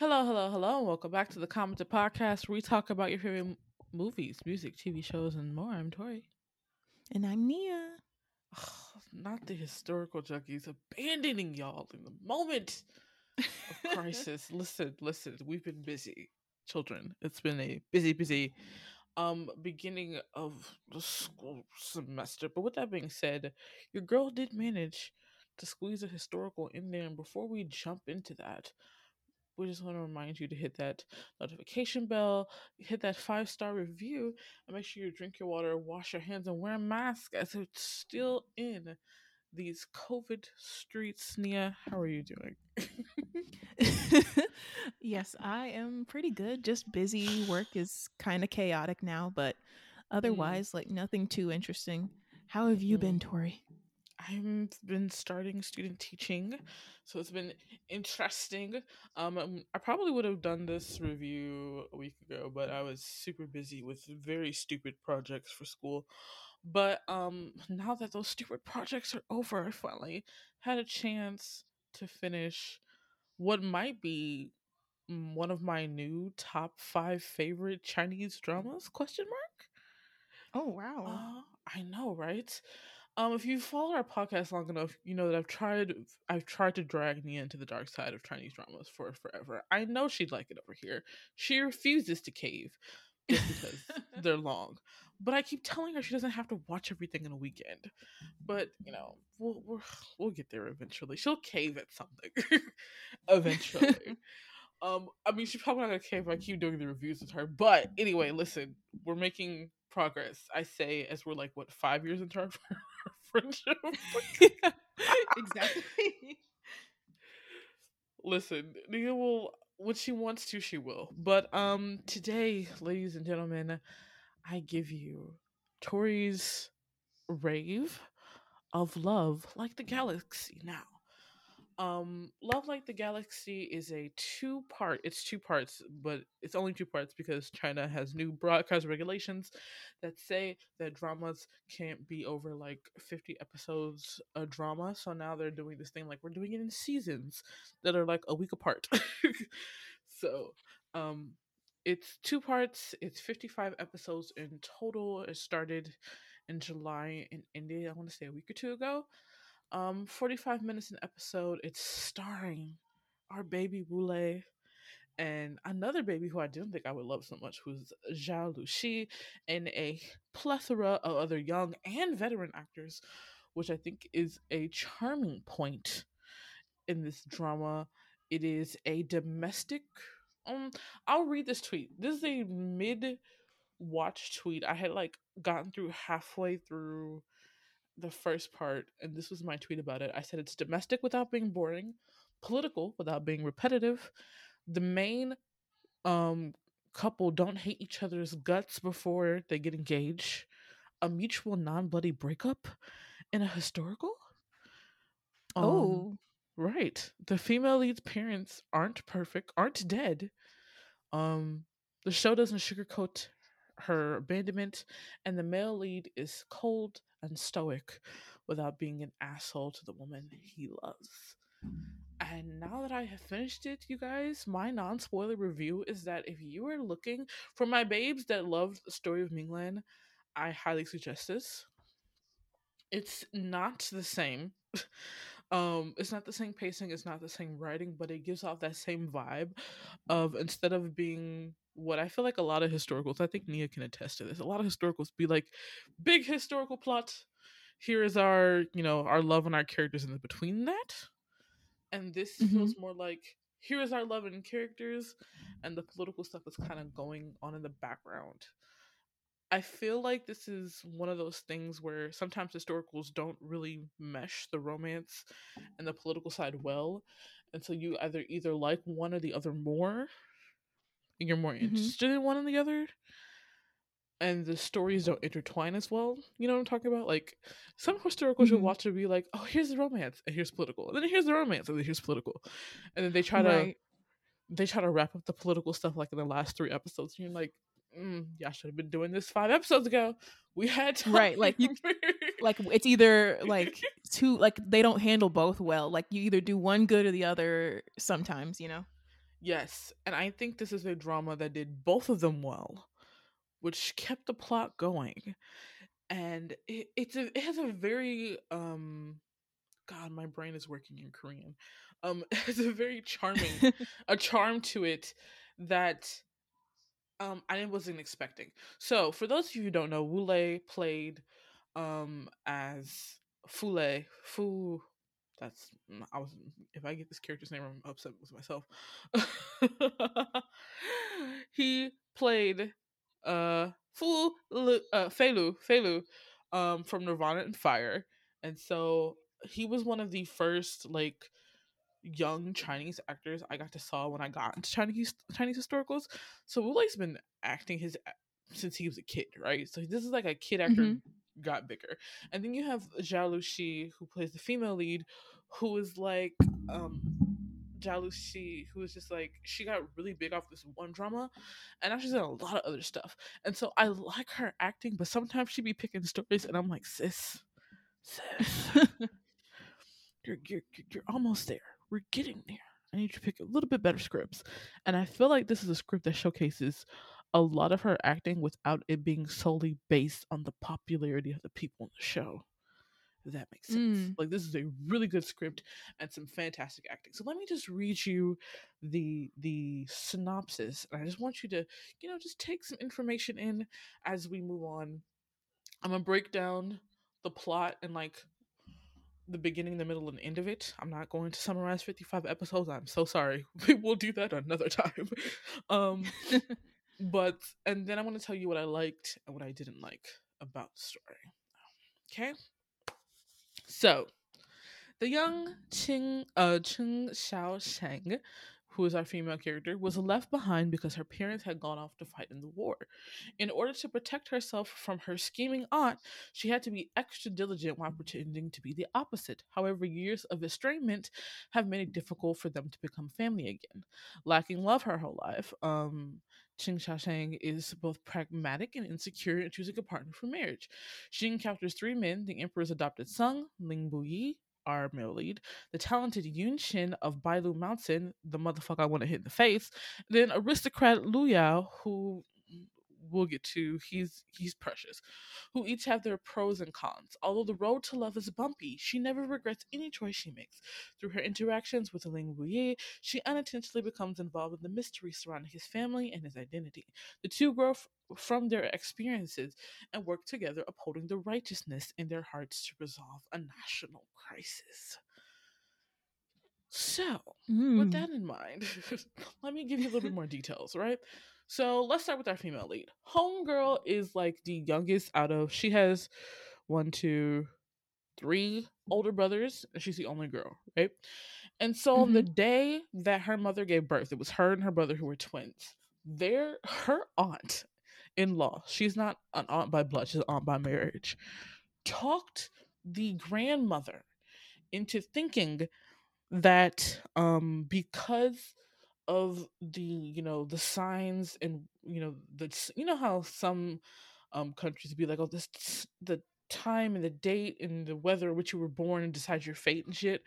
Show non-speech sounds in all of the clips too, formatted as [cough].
Hello, hello, hello, and welcome back to the Commented Podcast where we talk about your favorite m- movies, music, TV shows, and more. I'm Tori. And I'm Nia. Not the historical junkies abandoning y'all in the moment of [laughs] crisis. listen, listen, we've been busy, children. It's been a busy, busy um beginning of the school semester. But with that being said, your girl did manage to squeeze a historical in there. And before we jump into that, we just want to remind you to hit that notification bell, hit that five star review, and make sure you drink your water, wash your hands, and wear a mask as it's still in these COVID streets. Nia, how are you doing? [laughs] yes, I am pretty good. Just busy. Work is kind of chaotic now, but otherwise, mm. like nothing too interesting. How have you mm. been, Tori? I've been starting student teaching, so it's been interesting. Um, um, I probably would have done this review a week ago, but I was super busy with very stupid projects for school. But um, now that those stupid projects are over, I finally had a chance to finish what might be mm, one of my new top five favorite Chinese dramas? Question mark. Oh wow! Uh, I know, right? Um, if you follow our podcast long enough, you know that I've tried I've tried to drag Nia into the dark side of Chinese dramas for forever. I know she'd like it over here. She refuses to cave just because [laughs] they're long. But I keep telling her she doesn't have to watch everything in a weekend. But you know, we'll we'll, we'll get there eventually. She'll cave at something [laughs] eventually. [laughs] um, I mean, she's probably not gonna cave if I keep doing the reviews with her. But anyway, listen, we're making progress. I say as we're like what five years into our friendship. [laughs] [laughs] [laughs] exactly. Listen, Nia will when she wants to, she will. But um, today, ladies and gentlemen, I give you Tori's rave of love like the galaxy now. Um, Love Like the Galaxy is a two part. It's two parts, but it's only two parts because China has new broadcast regulations that say that dramas can't be over like fifty episodes a drama. So now they're doing this thing like we're doing it in seasons that are like a week apart. [laughs] so, um, it's two parts. It's fifty five episodes in total. It started in July in India. I want to say a week or two ago. Um, 45 minutes an episode. It's starring our baby Wule and another baby who I didn't think I would love so much, who's Zhao Lushi, and a plethora of other young and veteran actors, which I think is a charming point in this drama. It is a domestic. Um, I'll read this tweet. This is a mid watch tweet. I had like gotten through halfway through the first part, and this was my tweet about it. I said it's domestic without being boring, political without being repetitive. The main um couple don't hate each other's guts before they get engaged. A mutual non-bloody breakup in a historical. Um, oh, right. The female lead's parents aren't perfect, aren't dead. Um, the show doesn't sugarcoat her abandonment, and the male lead is cold and stoic without being an asshole to the woman he loves. And now that I have finished it, you guys, my non spoiler review is that if you are looking for my babes that love the story of Minglan, I highly suggest this. It's not the same. [laughs] um, it's not the same pacing, it's not the same writing, but it gives off that same vibe of instead of being what I feel like a lot of historicals, I think Nia can attest to this. A lot of historicals be like, big historical plot. Here is our, you know, our love and our characters in the between that. And this mm-hmm. feels more like here is our love and characters, and the political stuff is kind of going on in the background. I feel like this is one of those things where sometimes historicals don't really mesh the romance and the political side well. And so you either either like one or the other more you're more mm-hmm. interested in one and the other and the stories don't intertwine as well. You know what I'm talking about? Like some historicals mm-hmm. you'll watch and be like, oh, here's the romance and here's political. And then here's the romance and then here's political. And then they try right. to they try to wrap up the political stuff like in the last three episodes. And you're like, mm, yeah, I should have been doing this five episodes ago. We had time. right, like you, [laughs] like it's either like [laughs] two, like they don't handle both well. Like you either do one good or the other. Sometimes, you know. Yes, and I think this is a drama that did both of them well, which kept the plot going. And it, it's a it has a very um God, my brain is working in Korean. Um, [laughs] it has a very charming a charm to it that um I wasn't expecting. So for those of you who don't know, Wule played um as Fule Fu that's mm, I was if I get this character's name I'm upset with myself. [laughs] he played uh Fu uh Feilu Feilu um from Nirvana in Fire. And so he was one of the first like young Chinese actors I got to saw when I got into Chinese Chinese historicals. So Wule's been acting his since he was a kid, right? So this is like a kid actor mm-hmm. got bigger. And then you have Zhao Lushi who plays the female lead, who is like um Zhao Lushi, who is just like she got really big off this one drama, and now she's in a lot of other stuff. And so I like her acting, but sometimes she be picking stories, and I'm like, sis, sis, [laughs] you're, you're you're almost there we're getting there. I need to pick a little bit better scripts. And I feel like this is a script that showcases a lot of her acting without it being solely based on the popularity of the people in the show. If that makes sense. Mm. Like this is a really good script and some fantastic acting. So let me just read you the the synopsis. And I just want you to, you know, just take some information in as we move on. I'm gonna break down the plot and like the beginning, the middle, and end of it. I'm not going to summarize 55 episodes. I'm so sorry. [laughs] We will do that another time. [laughs] um, but and then I want to tell you what I liked and what I didn't like about the story. Okay. So, the young Qing uh Qing Xiaosheng who is our female character, was left behind because her parents had gone off to fight in the war. In order to protect herself from her scheming aunt, she had to be extra diligent while pretending to be the opposite. However, years of estrangement have made it difficult for them to become family again. Lacking love her whole life, um, Qing Xiaosheng is both pragmatic and insecure in choosing a partner for marriage. She encounters three men the emperor's adopted son, Ling Buyi, our male lead, the talented Yun Shin of Bailu Mountain, the motherfucker I want to hit in the face, then aristocrat Lu Yao, who we'll get to, he's he's precious, who each have their pros and cons. Although the road to love is bumpy, she never regrets any choice she makes. Through her interactions with Ling Buyi, she unintentionally becomes involved in the mystery surrounding his family and his identity. The two grow f- from their experiences and work together, upholding the righteousness in their hearts to resolve a national crisis. So, mm. with that in mind, [laughs] let me give you a little bit more details, right? So let's start with our female lead. Homegirl is like the youngest out of she has one, two, three older brothers, and she's the only girl, right? And so mm-hmm. on the day that her mother gave birth, it was her and her brother who were twins. Their her aunt in law, she's not an aunt by blood, she's an aunt by marriage, talked the grandmother into thinking that um because of the you know the signs and you know the you know how some um countries be like oh this the time and the date and the weather which you were born and decide your fate and shit.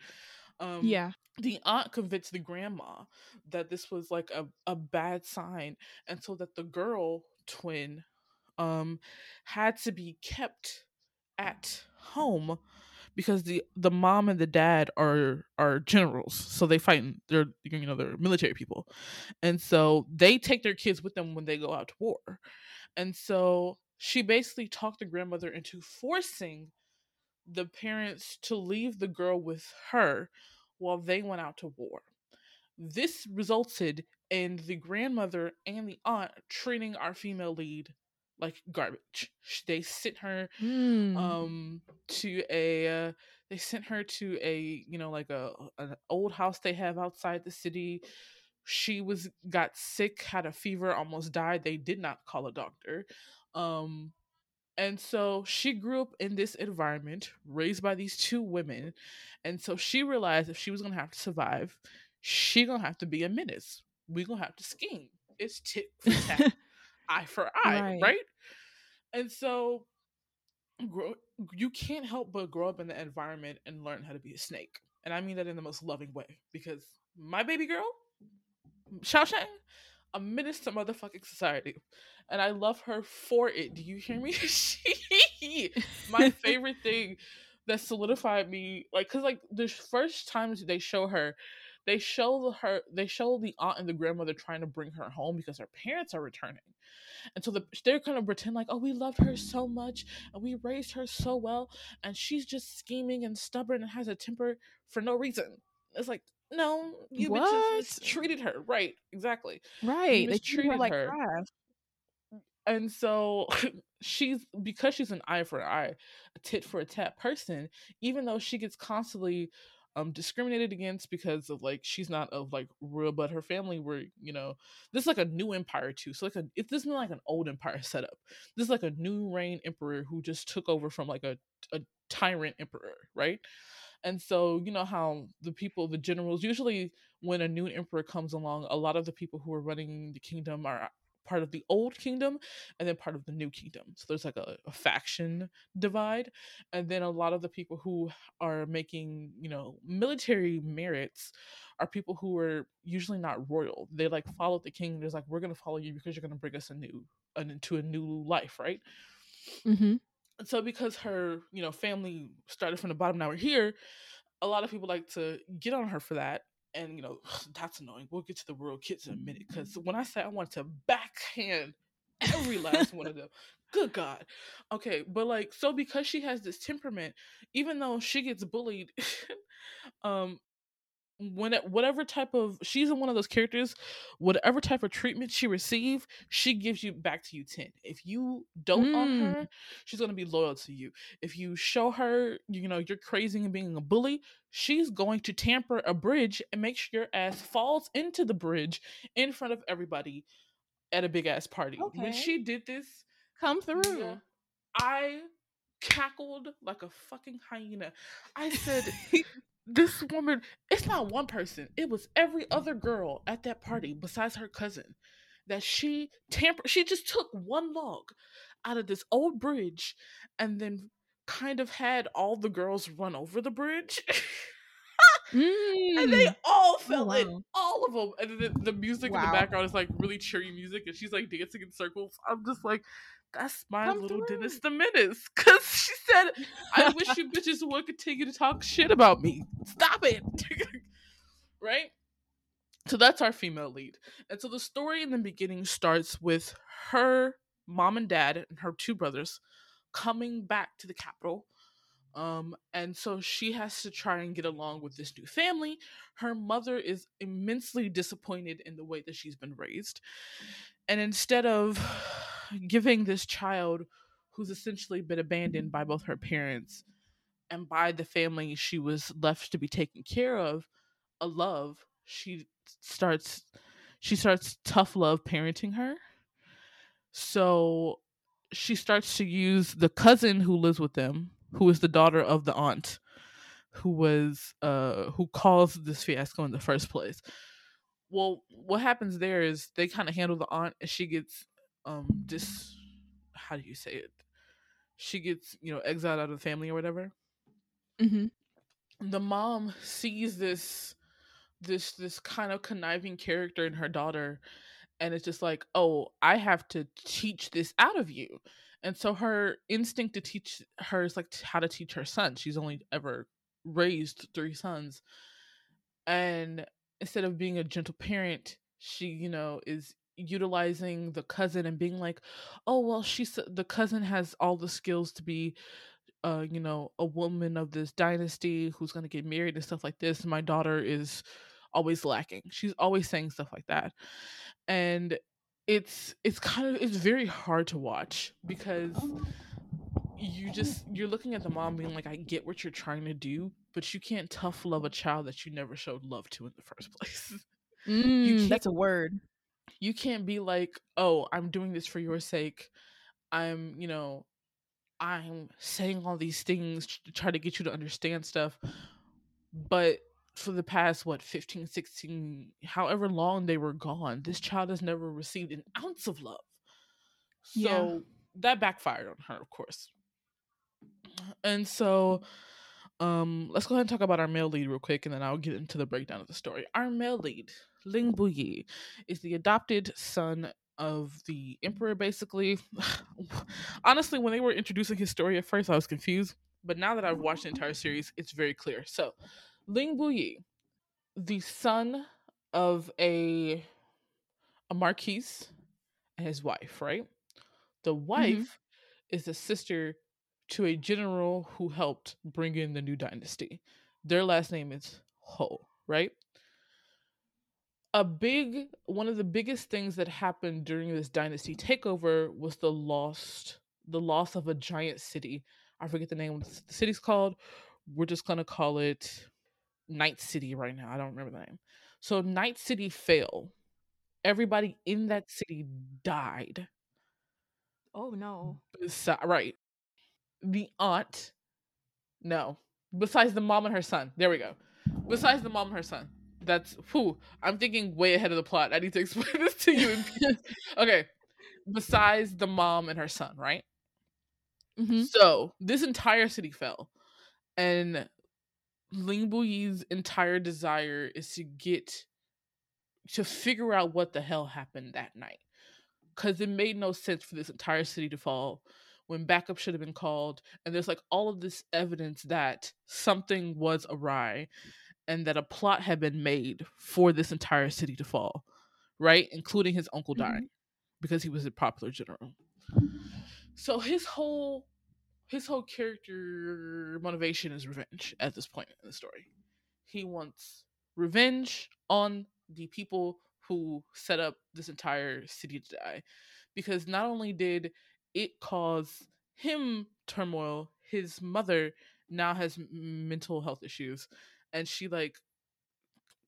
Um yeah. the aunt convinced the grandma that this was like a, a bad sign and so that the girl twin um had to be kept at home because the the mom and the dad are are generals so they fight they're you know they're military people. And so they take their kids with them when they go out to war. And so she basically talked the grandmother into forcing the parents to leave the girl with her while they went out to war. This resulted in the grandmother and the aunt treating our female lead like garbage. They sent her mm. um to a uh, they sent her to a you know like a an old house they have outside the city. She was got sick, had a fever, almost died. They did not call a doctor. Um and so she grew up in this environment, raised by these two women. And so she realized if she was gonna have to survive, she gonna have to be a menace. We gonna have to scheme. It's tit for tat [laughs] eye for eye, right? right? And so grow, you can't help but grow up in the environment and learn how to be a snake. And I mean that in the most loving way because my baby girl, mm, Xiao Xiaoshang, a menace to motherfucking society. And I love her for it. Do you hear me? [laughs] she, my [laughs] favorite thing that solidified me, like, cause like the first times they show her, they show her, they show the aunt and the grandmother trying to bring her home because her parents are returning. And so the, they're kind of pretend like, oh, we loved her so much and we raised her so well, and she's just scheming and stubborn and has a temper for no reason. It's like, no, you what? bitches mistreated her. Right, exactly. Right. You mistreated her like her. Crap. And so [laughs] she's because she's an eye for an eye, a tit for a tat person, even though she gets constantly um discriminated against because of like she's not of like real but her family were you know this is like a new empire too so like a it, this isn't like an old empire [laughs] setup this is like a new reign emperor who just took over from like a, a tyrant emperor right? And so, you know how the people, the generals, usually when a new emperor comes along, a lot of the people who are running the kingdom are part of the old kingdom and then part of the new kingdom. So there's like a, a, faction divide. And then a lot of the people who are making, you know, military merits are people who are usually not royal. They like follow the king. There's like, we're going to follow you because you're going to bring us a new, an, into a new life, right? Mm-hmm so because her you know family started from the bottom now we're here a lot of people like to get on her for that and you know [sighs] that's annoying. We'll get to the royal kids in a minute because when i say i want to backhand [laughs] every last one of them good god. Okay but like so because she has this temperament even though she gets bullied [laughs] um when whatever type of she's in one of those characters whatever type of treatment she receive she gives you back to you 10 if you don't mm. on her she's going to be loyal to you. If you show her you know you're crazy and being a bully she's going to tamper a bridge and make sure your ass falls into the bridge in front of everybody at a big ass party. Okay. when she did this come through. I cackled like a fucking hyena. I said [laughs] [laughs] this woman, it's not one person, it was every other girl at that party besides her cousin that she tampered. She just took one log out of this old bridge and then kind of had all the girls run over the bridge. mm. [laughs] And they mm. all oh, fell oh, wow. in, all of them. And the, the music wow. in the background is like really cheery music, and she's like dancing in circles. I'm just like, that's my Come little through. Dennis the Menace. Cause she said, I wish you [laughs] bitches would continue to talk shit about me. Stop it. [laughs] right? So that's our female lead. And so the story in the beginning starts with her mom and dad and her two brothers coming back to the capital. Um, and so she has to try and get along with this new family. Her mother is immensely disappointed in the way that she's been raised. And instead of giving this child who's essentially been abandoned by both her parents and by the family she was left to be taken care of a love she starts she starts tough love parenting her. So she starts to use the cousin who lives with them who is the daughter of the aunt who was uh who caused this fiasco in the first place. Well what happens there is they kind of handle the aunt and she gets um dis how do you say it? She gets you know exiled out of the family or whatever. Mm-hmm. the mom sees this this this kind of conniving character in her daughter and it's just like oh i have to teach this out of you. And so her instinct to teach her is like how to teach her son. She's only ever raised three sons. And instead of being a gentle parent she you know is utilizing the cousin and being like, "Oh well, she's the cousin has all the skills to be, uh, you know, a woman of this dynasty who's gonna get married and stuff like this. My daughter is always lacking. She's always saying stuff like that, and it's it's kind of it's very hard to watch because you just you're looking at the mom being like, I get what you're trying to do, but you can't tough love a child that you never showed love to in the first [laughs] place. Mm, that's a word you can't be like, oh, I'm doing this for your sake. I'm, you know, I'm saying all these things to try to get you to understand stuff. But for the past, what, 15, 16, however long they were gone, this child has never received an ounce of love. So yeah. that backfired on her, of course. And so um let's go ahead and talk about our male lead real quick and then I'll get into the breakdown of the story. Our male lead Ling Buyi is the adopted son of the emperor basically. [sighs] Honestly when they were introducing his story at first i was confused but now that i've watched the entire series it's very clear. So ling buyi the son of a a marquis and his wife right? The wife mm-hmm. is a sister to a general who helped bring in the new dynasty. Their last name is ho right a big one of the biggest things that happened during this dynasty takeover was the lost the loss of a giant city. I forget the name of the city's called. We're just gonna call it Night City right now. I don't remember the name. So Night City fell. Everybody in that city died. Oh no. Besi- right. The aunt. No. Besides the mom and her son. There we go. Besides the mom and her son that's who I'm thinking way ahead of the plot. I need to [laughs] explain this to you. [laughs] okay, besides the mom and her son, right? Mm-hmm. So this entire city fell, and Ling Buyi's entire desire is to get to figure out what the hell happened that night, because it made no sense for this entire city to fall when backup should have been called, and there's like all of this evidence that something was awry and that a plot had been made for this entire city to fall, right? Including his uncle dying mm-hmm. because he was a popular general. So his whole his whole character motivation is revenge at this point in the story. He wants revenge on the people who set up this entire city to die because not only did it cause him turmoil, his mother now has mental health issues and she like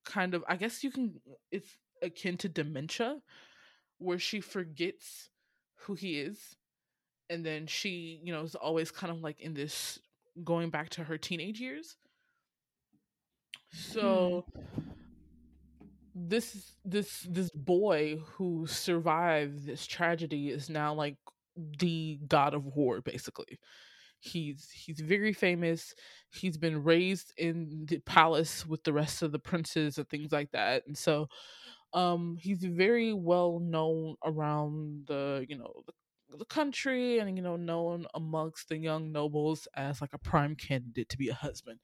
kind of I guess you can it's akin to dementia where she forgets who he is and then she, you know, is always kind of like in this going back to her teenage years. So hmm. this this this boy who survived this tragedy is now like the god of war basically He's he's very famous. He's been raised in the palace with the rest of the princes and things like that. And so um he's very well known around the, you know, the, the country and you know known amongst the young nobles as like a prime candidate to be a husband.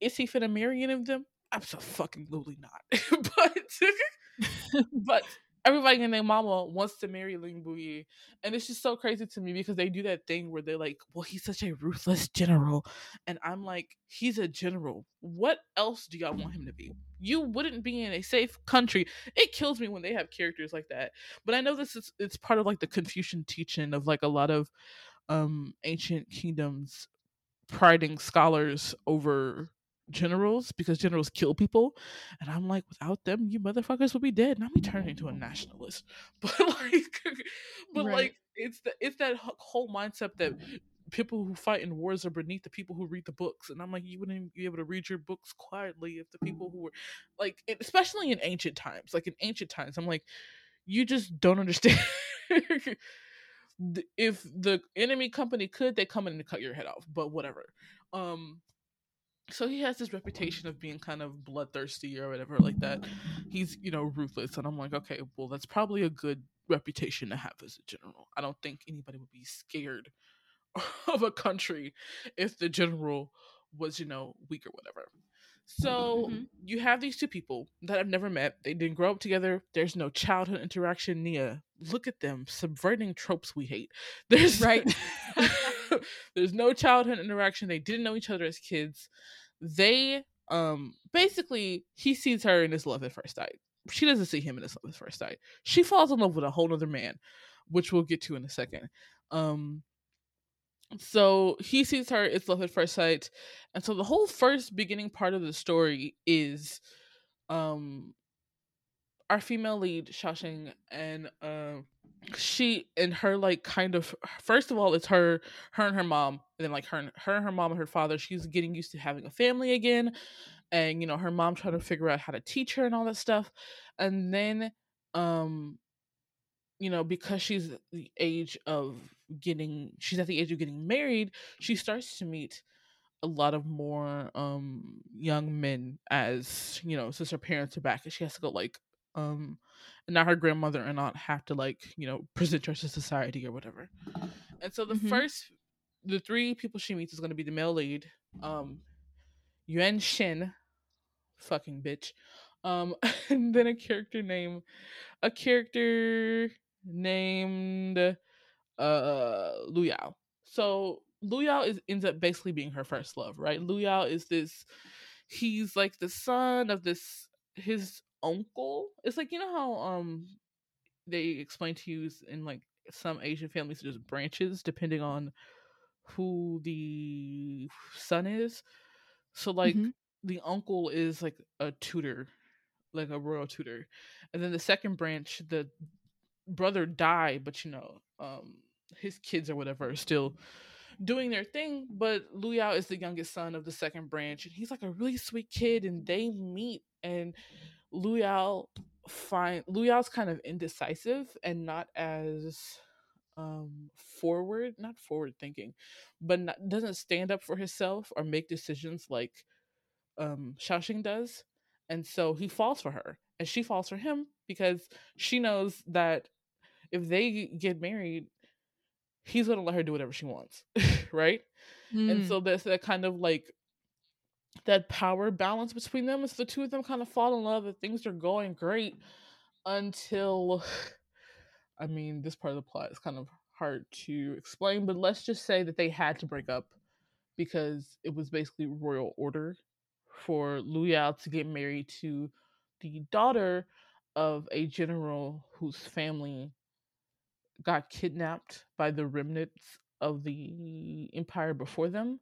Is he finna marry any of them? Absolutely not. [laughs] but [laughs] [laughs] but everybody and their mama wants to marry Ling Buyi. And it's just so crazy to me because they do that thing where they're like, well, he's such a ruthless general. And I'm like, he's a general. What else do y'all want him to be? You wouldn't be in a safe country. It kills me when they have characters like that. But I know this is it's part of like the Confucian teaching of like a lot of um ancient kingdoms priding scholars over generals because generals kill people and i'm like without them you motherfuckers would be dead. And i'm be into a nationalist. [laughs] But like [laughs] but right. like it's the it's that whole mindset that people who fight in wars are beneath the people who read the books. And i'm like you wouldn't be able to read your books quietly if the people who were like especially in ancient times like in ancient times i'm like you just don't understand. [laughs] If the enemy company could they come in and cut your head off but whatever. Um so he has this reputation of being kind of bloodthirsty or whatever like that he's you know ruthless and i'm like okay well that's probably a good reputation to have as a general i don't think anybody would be scared [laughs] of a country if the general was you know weak or whatever so mm-hmm. you have these two people that I've never met. They didn't grow up together. There's no childhood interaction. Nia, look at them subverting tropes we hate. There's right. [laughs] [laughs] [laughs] there's no childhood interaction. They didn't know each other as kids they um basically he sees her in his love at first sight. She doesn't see him in his love at first sight. She falls in love with a whole other man, which we'll get to in a second. Um so he sees her, it's love at first sight. And so the whole first beginning part of the story is um our female lead, Xiaoxing, and uh, she and her like kind of first of all it's her her and her mom and then like her her and her mom and her father she's getting used to having a family again and you know her mom trying to figure out how to teach her and all that stuff and then um you know because she's the age of getting she's at the age of getting married she starts to meet a lot of more um young men as you know since her parents are back and she has to go like Um, and now her grandmother and aunt have to like you know [laughs] present her to society or whatever. And so the Mhm. first, the three people she meets is going to be the male lead, um, Yuan Shin, fucking bitch, um, [laughs] and then a character name, a character named uh Lu Yao. So Lu Yao is ends up basically being her first love, right? Lu Yao is this he's like the son of this his uncle. It's like you know how um they explain to you in like some Asian families there's branches depending on who the son is. So like Mhm. the uncle is like a tutor, like a royal tutor. And then the second branch, the brother died, but you know, um his kids or whatever are still doing their thing. But Lu Yao is the youngest son of the second branch, and he's like a really sweet kid. And they meet, and Lu Yao find Lu Yao's kind of indecisive and not as um forward, not forward thinking, but not, doesn't stand up for himself or make decisions like um Shaoxing does. And so he falls for her, and she falls for him because she knows that if they get married, he's gonna let her do whatever she wants, [laughs] right? And Mm. so there's that kind of like that power balance between them. It's the two of them kind of fall in love and things are going great until [sighs] I mean, this part of the plot is kind of hard to explain, but let's just say that they had to break up because it was basically royal order for Lu Yao to get married to the daughter of a general whose family got kidnapped by the remnants of the empire before them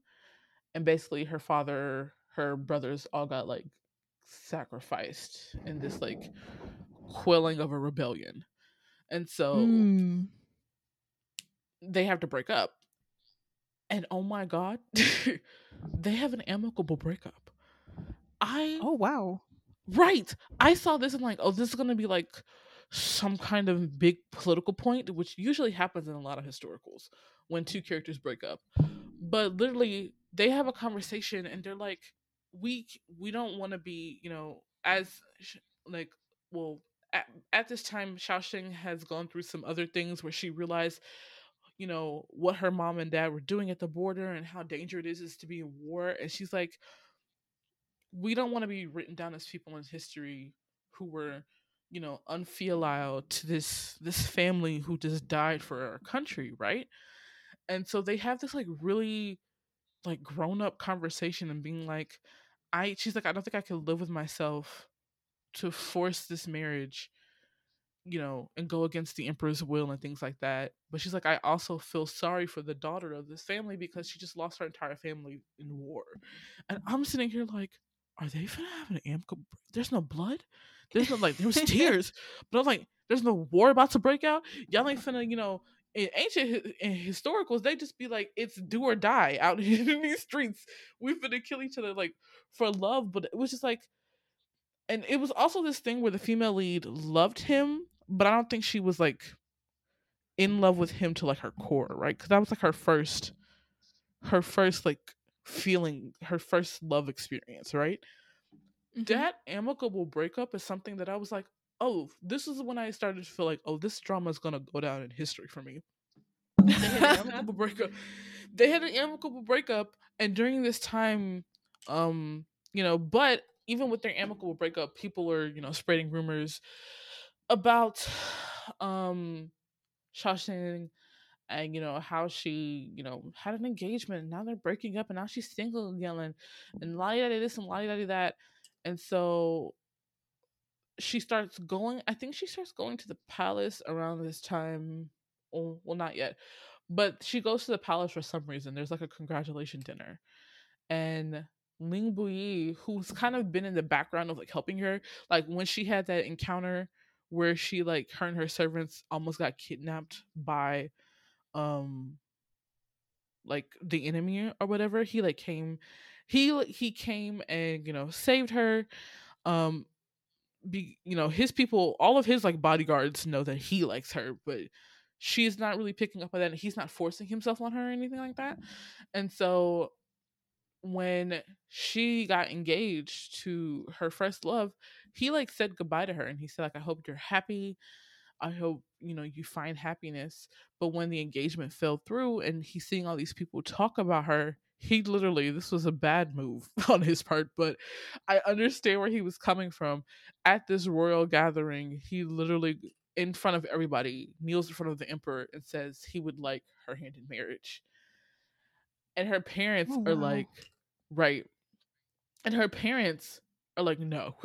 and basically her father her brothers all got like sacrificed in this like quelling of a rebellion and so Mm. they have to break up and oh my god [laughs] they have an amicable breakup i Oh wow. Right. I saw this and like, oh, this is gonna be like some kind of big political point, which usually happens in a lot of historicals when two characters break up. But literally, they have a conversation and they're like, we we don't want to be, you know, as like, well, at, at this time, Shaoxing has gone through some other things where she realized, you know, what her mom and dad were doing at the border and how dangerous it is, is to be in war, and she's like, we don't want to be written down as people in history who were you know unfilial to this this family who just died for our country right? And so they have this like really like grown up conversation and being like i she's like i don't think i could live with myself to force this marriage you know and go against the emperor's will and things like that. But she's like i also feel sorry for the daughter of this family because she just lost her entire family in war. And i'm sitting here like are they gonna have an amicable there's no blood? There's no like there was [laughs] tears but i'm like there's no war about to break out? Y'all ain't finna you know in ancient in historicals they just be like it's do or die out [laughs] in these streets. We've been to kill each other like for love. But it was just like and it was also this thing where the female lead loved him but i don't think she was like in love with him to like her core right? Because that was like her first her first like feeling her first love experience right? Mhm. that amicable breakup is something that I was like, oh, this is when I started to feel like, oh, this drama is gonna go down in history for me. They had an [laughs] amicable breakup. They had an amicable breakup, and during this time, um, you know, but even with their amicable breakup, people are, you know, spreading rumors about um Shaoshang and you know how she you know had an engagement and now they're breaking up and now she's single yelling and la da this and la da that and so she starts going i think she starts going to the palace around this time oh, well not yet but she goes to the palace for some reason there's like a congratulation dinner and ling buyi who's kind of been in the background of like helping her like when she had that encounter where she like her and her servants almost got kidnapped by um like the enemy or whatever he like came he he came and you know saved her um be you know his people all of his like bodyguards know that he likes her but she's not really picking up on that he's not forcing himself on her or anything like that and so when she got engaged to her first love he like said goodbye to her and he said like I hope you're happy. I hope you know you find happiness. But when the engagement fell through and he's seeing all these people talk about her, he literally this was a bad move [laughs] on his part, but I understand where he was coming from. At this royal gathering, he literally in front of everybody kneels in front of the emperor and says he would like her hand in marriage. And her parents Oh, are wow. like, right. And her parents are like, no.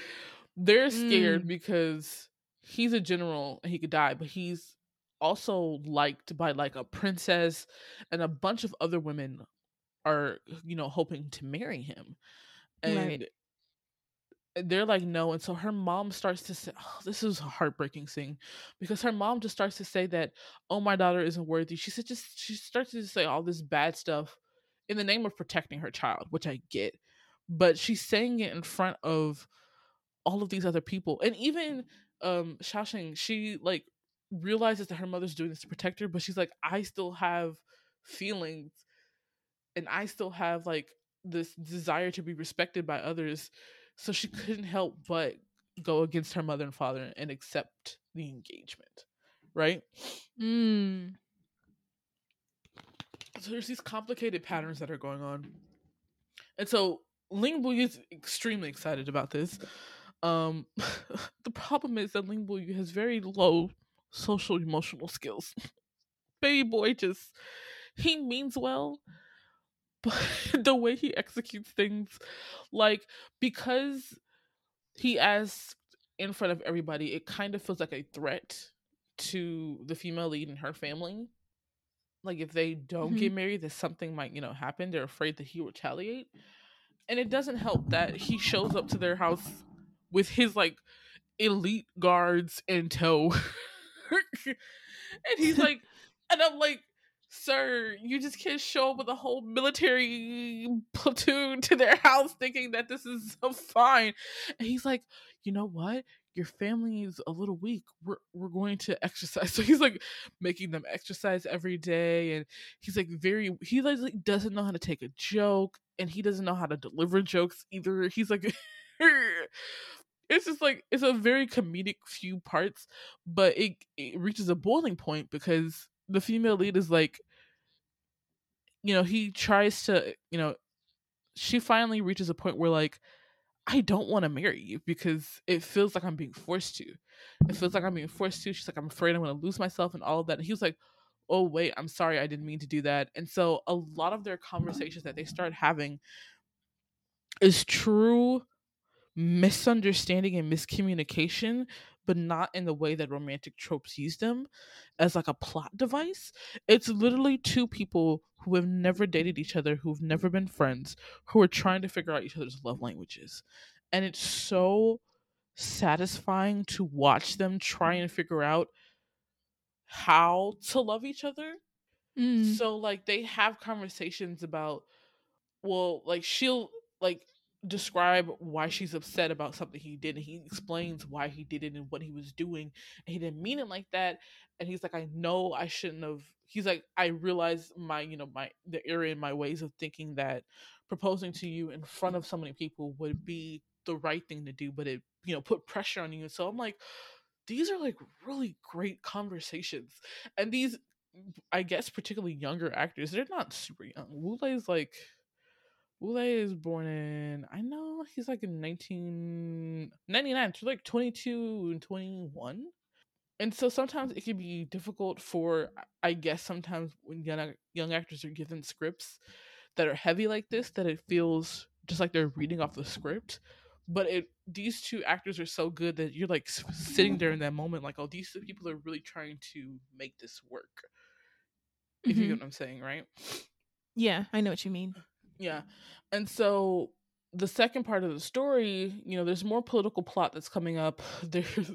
[laughs] They're scared Mm. because he's a general and he could die, but he's also liked by like a princess and a bunch of other women are, you know, hoping to marry him. And Right. they're like no and so her mom starts to say oh, this is a heartbreaking scene because her mom just starts to say that oh my daughter isn't worthy she said just she starts to say all this bad stuff in the name of protecting her child which i get but she's saying it in front of all of these other people and even um Shashing, she like realizes that her mother's doing this to protect her but she's like i still have feelings and I still have like this desire to be respected by others. So she couldn't help but go against her mother and father and accept the engagement. Right? Mm. So there's these complicated patterns that are going on. And so Ling Buyi is extremely excited about this. Um [laughs] the problem is that Ling Buyi has very low social emotional skills. [laughs] Baby boy just he means well, but [laughs] the way he executes things like because he asks in front of everybody it kind of feels like a threat to the female lead and her family. Like if they don't mm-hmm. get married that something might you know happen they're afraid that he'll retaliate. And it doesn't help that he shows up to their house with his like elite guards in tow. [laughs] And he's like [laughs] and i'm like sir, you just can't show up with a whole military platoon to their house thinking that this is [laughs] so fine. And he's like, you know what? Your family is a little weak. We're we're going to exercise. [laughs] So he's like making them exercise every day, and he's like very he like doesn't know how to take a joke, and he doesn't know how to deliver jokes either. He's like. [laughs] It's just like it's a very comedic few parts, but it, it reaches a boiling point because the female lead is like you know he tries to you know she finally reaches a point where like i don't want to marry you because it feels like i'm being forced to. It feels like i'm being forced to. She's like i'm afraid i'm going to lose myself and all of that. And he was like oh wait i'm sorry i didn't mean to do that. And so a lot of their conversations that they start having is true misunderstanding and miscommunication but not in the way that romantic tropes use them as like a plot device. It's literally two people who have never dated each other, who've never been friends, who are trying to figure out each other's love languages. And it's so satisfying to watch them try and figure out how to love each other. Mm. So like they have conversations about well, like she'll like describe why she's upset about something he did and he explains why he did it and what he was doing and he didn't mean it like that and he's like i know i shouldn't have he's like i realize my you know my the error in my ways of thinking that proposing to you in front of so many people would be the right thing to do but it you know put pressure on you so i'm like these are like really great conversations and these i guess particularly younger actors they're not super young Wule is like Wule is born in, I know he's like in 1999, so like 22 and 21. And so sometimes it can be difficult for, I guess, sometimes when young, young actors are given scripts that are heavy like this, that it feels just like they're reading off the script. But it these two actors are so good that you're like sitting there in that moment, like, oh, these two people are really trying to make this work. If you get mm-hmm. what I'm saying, right? Yeah, I know what you mean. Yeah. And so the second part of the story, you know, there's more political plot that's coming up. [laughs] There's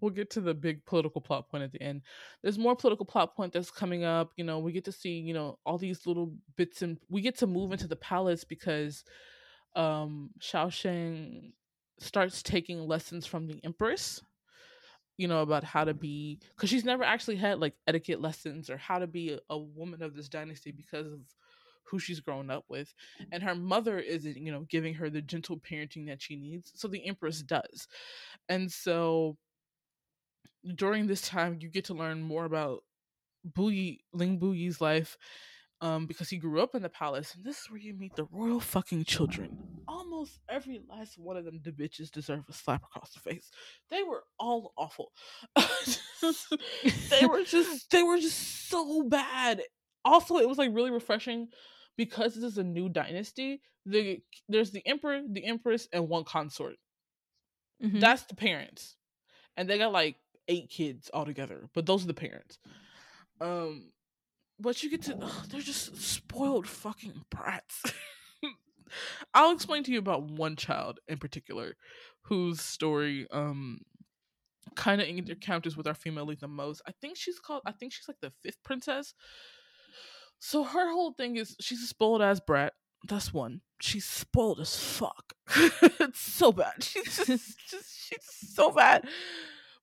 we'll get to the big political plot point at the end. There's more political plot point that's coming up. You know, we get to see, you know, all these little bits and we get to move into the palace because um Xiao Sheng starts taking lessons from the Empress you know about how to be because she's never actually had like etiquette lessons or how to be a, a woman of this dynasty because of who she's grown up with and her mother isn't you know giving her the gentle parenting that she needs so the empress does and so during this time you get to learn more about Buyi Ling Buyi's life um, because he grew up in the palace, and this is where you meet the royal fucking children. Almost every last one of them, the bitches deserve a slap across the face. They were all awful. [laughs] they were [laughs] just, they were just so bad. Also, it was like really refreshing because this is a new dynasty. The there's the emperor, the empress, and one consort. Mm-hmm. That's the parents, and they got like eight kids altogether. But those are the parents. Um, but you get to ugh, they're just spoiled fucking brats. [laughs] I'll explain to you about one child in particular whose story um kind of encounters with our female lead the most. I think she's called I think she's like the fifth princess. So her whole thing is she's a spoiled ass brat. That's one. She's spoiled as fuck. [laughs] it's so bad. [laughs] She's just, [laughs] just she's so bad.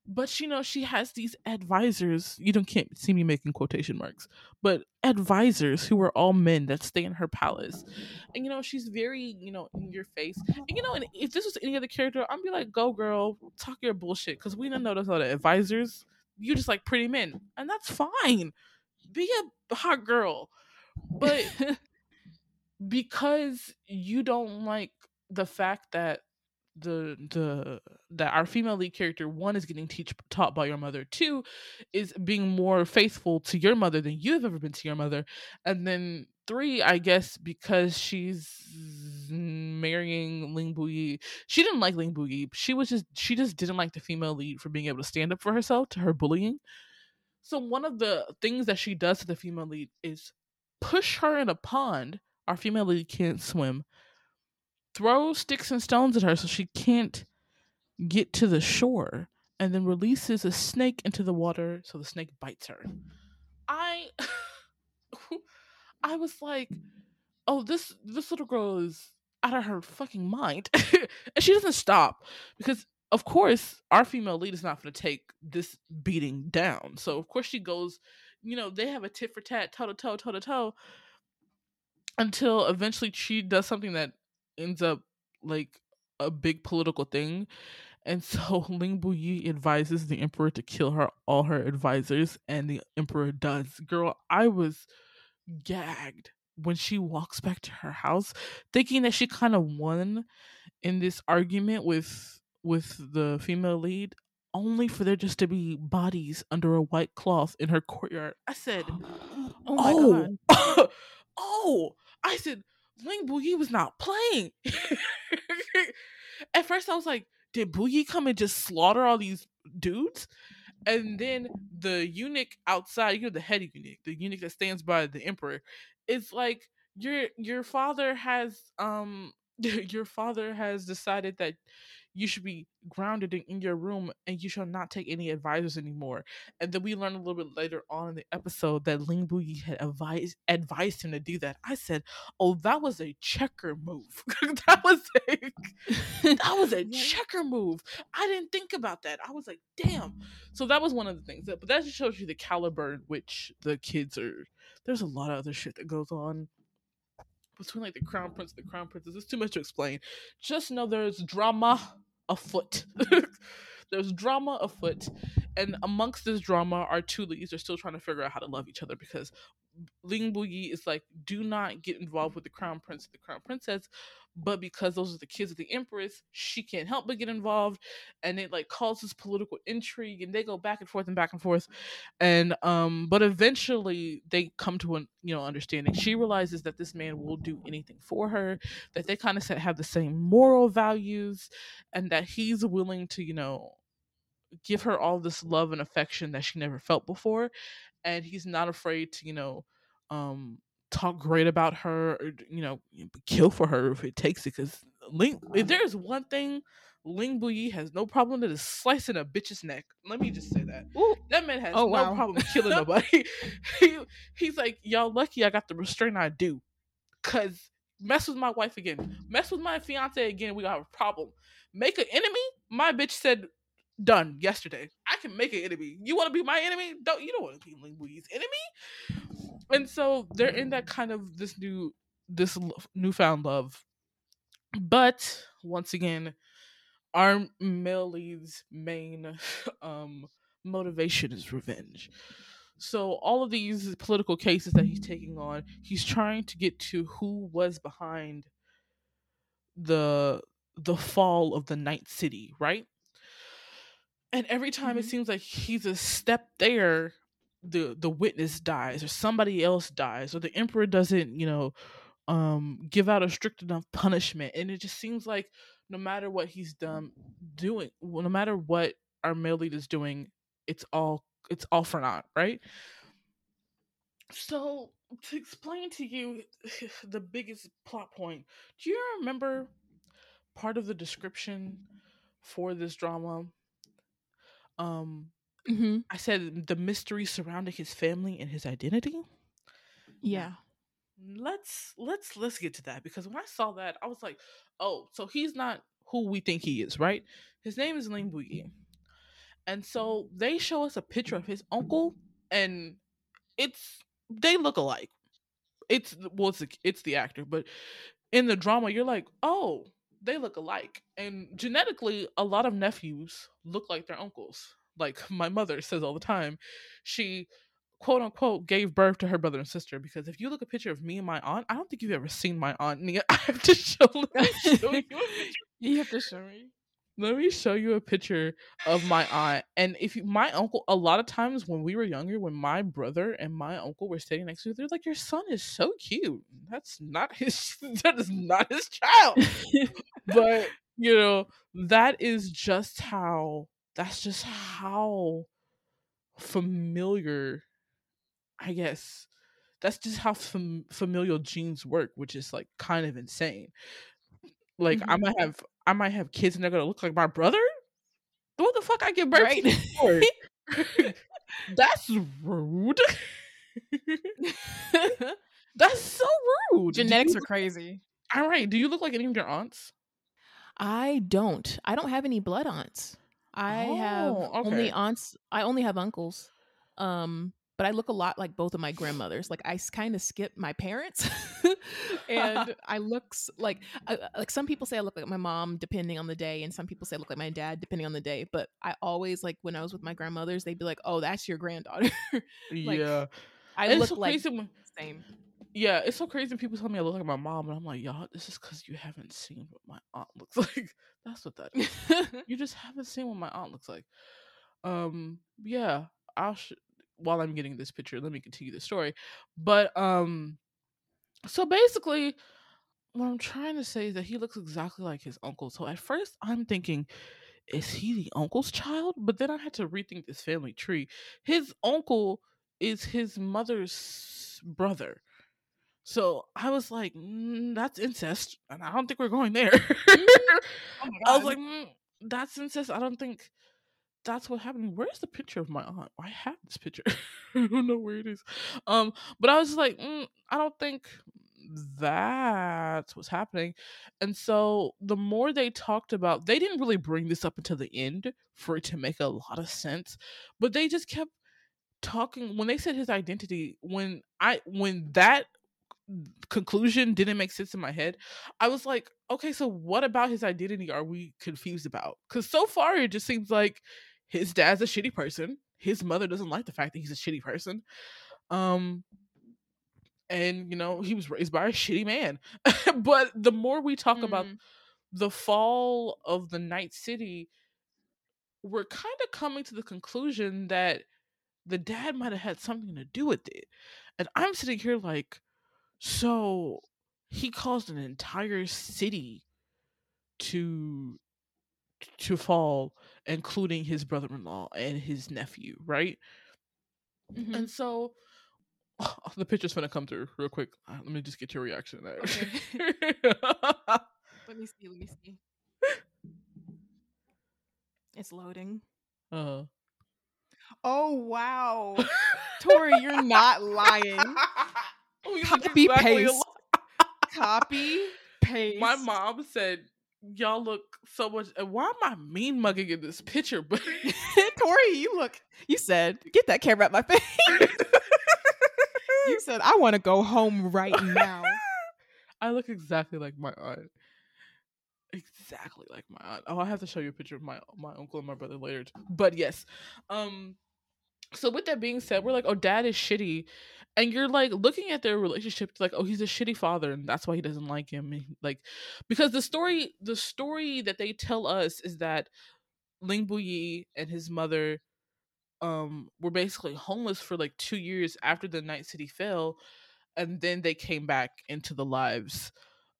But you know she has these advisors. You don't can't see me making quotation marks. But advisors who are all men that stay in her palace. And you know she's very you know in your face. And you know and if this was any other character i'd be like go girl. Talk your bullshit. Because we don't know those other advisors. You just like pretty men. And that's fine be a hot girl but [laughs] because you don't like the fact that the the that our female lead character one is getting teach taught by your mother two is being more faithful to your mother than you've ever been to your mother and then three i guess because she's marrying ling buyi she didn't like ling buyi she was just she just didn't like the female lead for being able to stand up for herself to her bullying so one of the things that she does to the female lead is push her in a pond our female lead can't swim throws sticks and stones at her so she can't get to the shore and then releases a snake into the water so the snake bites her. I [laughs] I was like, "Oh, this this little girl is out of her fucking mind." [laughs] and she doesn't stop because of course, our female lead is not going to take this beating down. So, of course, she goes, you know, they have a tit for tat, toe to toe, toe to toe, until eventually she does something that ends up like a big political thing. And [laughs] so Ling Buyi advises the emperor to kill her all her advisors, and the emperor does. Girl, I was gagged when she walks back to her house, thinking that she kind of won in this argument with with the female lead, only for there just to be bodies under a white cloth in her courtyard. I said, [gasps] "Oh my oh. god!" [laughs] oh, I said, Ling Buyi was not playing. [laughs] At first, I was like, did Buyi come and just slaughter all these dudes? And then the eunuch outside, you know, the head eunuch, the eunuch that stands by the emperor, is like, your your father has um [laughs] your father has decided that you should be grounded in, in, your room and you shall not take any advisors anymore. And then we learn a little bit later on in the episode that Ling Buyi had advised advised him to do that. I said, "Oh, that was a checker move. [laughs] that was a that was a checker move. I didn't think about that. I was like, damn." So that was one of the things. That, but that just shows you the caliber in which the kids are. There's a lot of other shit that goes on between like the crown prince and the crown princess. It's too much to explain. Just know there's drama afoot. [laughs] there's drama afoot, and amongst this drama, our two leads are still trying to figure out how to love each other because Ling Buyi is like, do not get involved with the crown prince and the crown princess but because those are the kids of the empress she can't help but get involved. And it like causes political intrigue and they go back and forth and back and forth. And um but eventually they come to an you know understanding. She realizes that this man will do anything for her that they kind of have the same moral values and that he's willing to you know give her all this love and affection that she never felt before and he's not afraid to you know um talk great about her or you know kill for her if it takes it because ling if there's one thing ling buyi has no problem that is slicing a bitch's neck. Let me just say that. Ooh. that man has oh, no wow. problem [laughs] killing nobody. [laughs] He, he's like y'all lucky i got the restraint i do because mess with my wife again. Mess with my fiance again we got a problem. Make an enemy? My bitch said done yesterday. I can make an enemy. You want to be my enemy? Don't you don't want to be ling buyi's enemy. And so they're in that kind of this new this newfound love. But once again our male lead's main [sighs] um motivation is revenge. So all of these political cases that he's taking on he's trying to get to who was behind the the fall of the night city right and every time it Mhm. seems like he's a step there the the witness dies or somebody else dies or the emperor doesn't you know um give out a strict enough punishment. And it just seems like no matter what he's done doing well, no matter what our male lead is doing it's all it's all for naught right? So to explain to you [sighs] the biggest plot point do you remember part of the description for this drama um Mm-hmm. I said the mystery surrounding his family and his identity. Yeah. Let's let's let's get to that because when I saw that, I was like, oh, so he's not who we think he is, right? His name is Ling Buyi. And so they show us a picture of his uncle, and it's they look alike. It's well, it's the, it's the actor, but in the drama, you're like, oh, they look alike. And genetically, a lot of nephews look like their uncles. Like [laughs] my mother says all the time, she quote unquote gave birth to her brother and sister because if you look a picture of me and my aunt, I don't think you've ever seen my aunt. Nia. [laughs] I have to show, show [laughs] you. You have to show me. Let me show you a picture of my aunt. And if you, my uncle, a lot of times when we were younger, when my brother and my uncle were standing next to each other, like, "Your son is so cute." That's not his. That is not his child. But you know, that is just how. That's just how familiar. I guess that's just how fam- familial genes work, which is like kind of insane. Like I Mhm. might have, I might have kids and they're gonna look like my brother. What the fuck I give birth Right. for? [laughs] [laughs] That's rude. [laughs] That's so rude. Genetics are crazy. all right. Do you look like any of your aunts? I don't. I don't have any blood aunts. I have Oh, only aunts. I only have uncles. Um, but I look a lot like both of my grandmothers. Like I kind of skip my parents, [laughs] and [laughs] I look s- like I, I- like some people say I look like my mom depending on the day, and some people say I look like my dad depending on the day. But I always like when I was with my grandmothers, they'd be like, "Oh, that's your granddaughter." [laughs] Like, yeah. I it's look so like when, the same. Yeah, it's so crazy when people tell me I look like my mom, and I'm like, y'all, this is because you haven't seen what my aunt looks [laughs] like. That's what that is. [laughs] you just haven't seen what my aunt looks like. Um, yeah, I'll sh- while I'm getting this picture, let me continue the story. But um, so basically, what I'm trying to say is that he looks exactly like his uncle. So at first, I'm thinking, is he the uncle's child? But then I had to rethink this family tree. His uncle is his mother's brother. So I was like, mm, that's incest, and I don't think we're going there. [laughs] Oh I was like, mm, that's incest. I don't think that's what happened. Where's the picture of my aunt? I have this picture. [laughs] I don't know where it is. Um, but I was like, mm, I don't think that's what's happening. And so the more they talked about, they didn't really bring this up until the end for it to make a lot of sense. But they just kept talking when they said his identity. When I when that conclusion didn't make sense in my head. I was like, okay, so what about his identity are we confused about? Because so far it just seems like his dad's a shitty person. His mother doesn't like the fact that he's a shitty person. Um, and you know he was raised by a shitty man. [laughs] but the more we talk about Mm. the fall of the Night City, we're kind of coming to the conclusion that the dad might have had something to do with it. And I'm sitting here like, so he caused an entire city to to fall, including his brother-in-law and his nephew, right? Mhm. And so [laughs] the picture's gonna come through real quick. Uh, let me just get your reaction to that. [laughs] Let me see. Let me see. It's loading. uh. Oh wow, [laughs] Tori, you're not lying. Oh, Copy exactly paste. [laughs] Copy paste. My mom said, "Y'all look so much." Why am I mean mugging in this picture? But [laughs] Tori, you look. You said, "Get that camera out my face." you said, "I want to go home right now." [laughs] I look exactly like my aunt. Exactly like my aunt. Oh, I have to show you a picture of my my uncle and my brother later. But yes, um, so with that being said, we're like, oh, dad is shitty, and you're like looking at their relationship, like, oh, he's a shitty father, and that's why he doesn't like him. Like, because the story, the story that they tell us is that Ling Buyi and his mother, um, were basically homeless for like two years after the Night City fell, and then they came back into the lives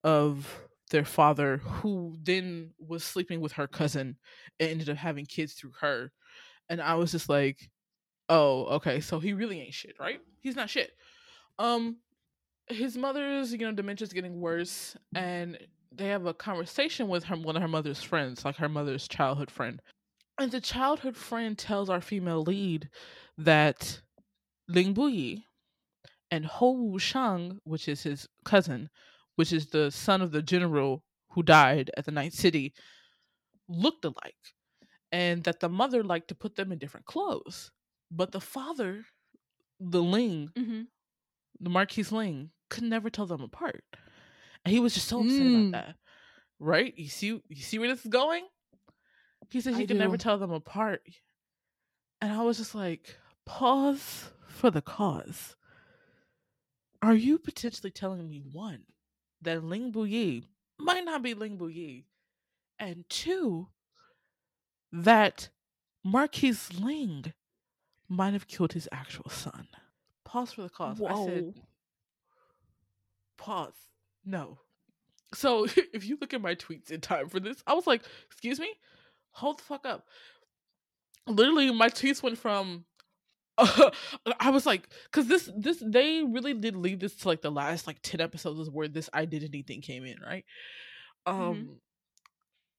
of their father, who then was sleeping with her cousin and ended up having kids through her. And I was just like, oh, okay, so he really ain't shit, right? He's not shit. Um, his mother's, you know, dementia's getting worse, and they have a conversation with her, one of her mother's friends, like her mother's childhood friend. And the childhood friend tells our female lead that Ling Buyi and Huo Wushang, which is his cousin, which is the son of the general who died at the Night City, looked alike. And that the mother liked to put them in different clothes. But the father, the Ling, Mhm. the Marquis Ling, could never tell them apart. And he was just so upset Mm. about that. Right? You see you see where this is going? He said he could never tell them apart. And I was just like, pause for the cause. Are you potentially telling me one, that Ling Buyi might not be Ling Buyi, and two, that Marquis Ling might have killed his actual son? Pause for the cause. I said, pause. No. So [laughs] if you look at my tweets in time for this, I was like, excuse me? Hold the fuck up. Literally, my tweets went from [laughs] I was like, because this this they really did leave this to like the last like 10 episodes where this identity thing came in, right? Um Mhm.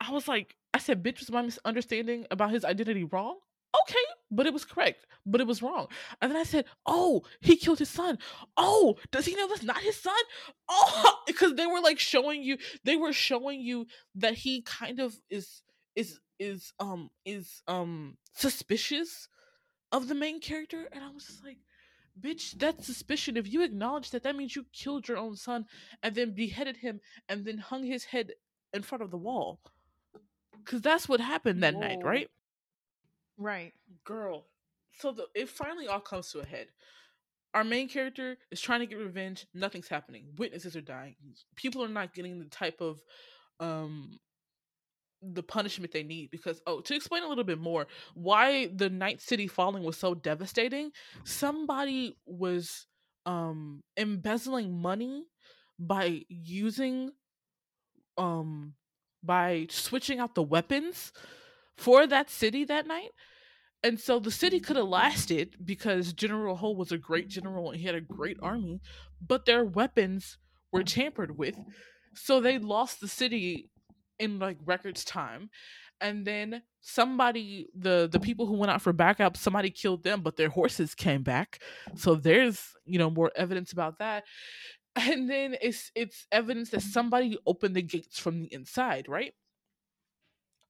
I was like, I said, bitch, was my misunderstanding about his identity wrong? Okay, but it was correct, but it was wrong. And then I said, oh, he killed his son. Oh, does he know that's not his son? [laughs] Oh, because they were like showing you, they were showing you that he kind of is is is um is um suspicious of the main character, and I was just like, bitch, that's suspicion. If you acknowledge that, that means you killed your own son and then beheaded him and then hung his head in front of the wall. Cause that's what happened that night, right? Right. Girl. So the it finally all comes to a head. Our main character is trying to get revenge. Nothing's happening. Witnesses are dying. People are not getting the type of um the punishment they need because oh to explain a little bit more why the night city falling was so devastating somebody was um embezzling money by using um by switching out the weapons for that city that night and so the city could have lasted because general ho was a great general and he had a great army but their weapons were tampered with. So they lost the city in like records time. And then somebody the the people who went out for backup somebody killed them but their horses came back. So there's you know more evidence about that. And then it's it's evidence that somebody opened the gates from the inside right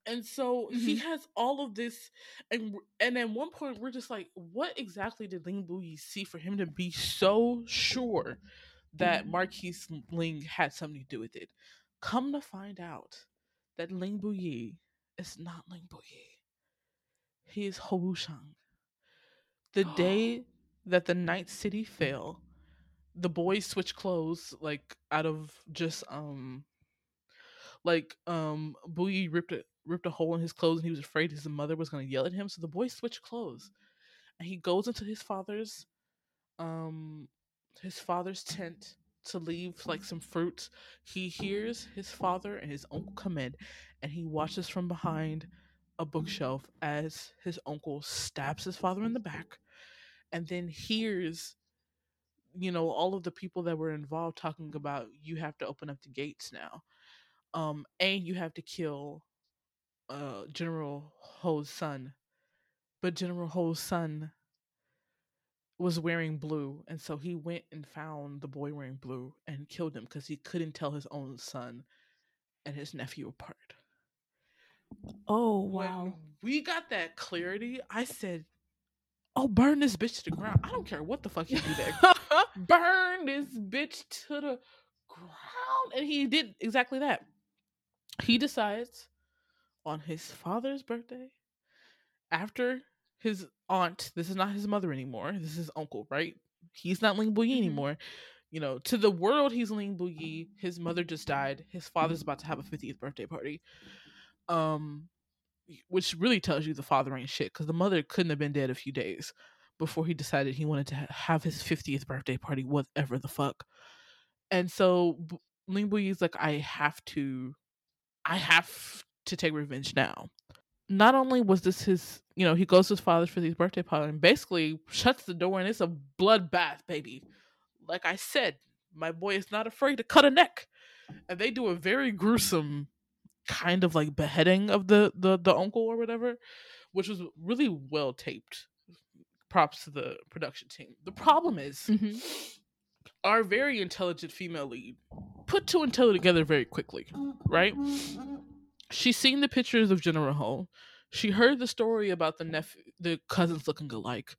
and so he Mhm. has all of this and and at one point we're just like what exactly did ling Buyi see for him to be so sure that marquis ling had something to do with it come to find out that ling Buyi is not ling Buyi. he is Huo Wushang. the [gasps] day that the night city fell the boys switch clothes like out of just um like um Boogie ripped a ripped a hole in his clothes and he was afraid his mother was gonna yell at him. So the boy switched clothes. And he goes into his father's um his father's tent to leave like some fruits. He hears his father and his uncle come in and he watches from behind a bookshelf as his uncle stabs his father in the back and then hears you know all of the people that were involved talking about you have to open up the gates now um and you have to kill uh general ho's son but general ho's son was wearing blue and so he went and found the boy wearing blue and killed him because he couldn't tell his own son and his nephew apart Oh when we got that clarity i said oh burn this bitch to the ground i don't care what the fuck you do next [laughs] burn this bitch to the ground. And he did exactly that. He decides on his father's birthday, after his aunt, this is not his mother anymore, this is his uncle, right? He's not Ling Buyi Mhm. anymore. You know, to the world, he's Ling Buyi. His mother just died. His father's about to have a 50th birthday party. Um, which really tells you the father ain't shit because the mother couldn't have been dead a few days before he decided he wanted to ha- have his 50th birthday party, whatever the fuck. And so B- Ling Buyi's like, I have to, I have to take revenge now. Not only was this his, you know, he goes to his father's 50th birthday party and basically shuts the door and it's a bloodbath, baby. Like I said, my boy is not afraid to cut a neck. And they do a very gruesome kind of like beheading of the the the uncle or whatever, which was really well taped. Props to the production team. The problem is Mhm. our very intelligent female lead put two and two together very quickly, right? She's seen the pictures of General Ho. She heard the story about the nephew, the cousins looking alike,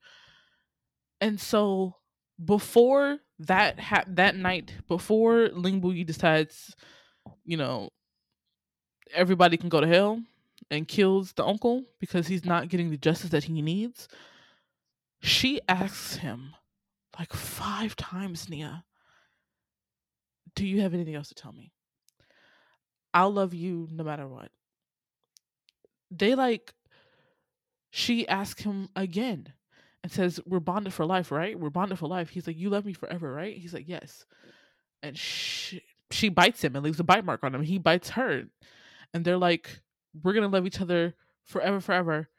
and so before that ha- that night, before Ling Buyi decides, you know, everybody can go to hell and kills the uncle because he's not getting the justice that he needs, she asks him like five times, Nia, do you have anything else to tell me? I'll love you no matter what. They like, she asks him again and says, We're bonded for life, right? We're bonded for life. He's like, You love me forever, right? He's like, Yes. And she, she bites him and leaves a bite mark on him. He bites her. And they're like, We're going to love each other forever, forever.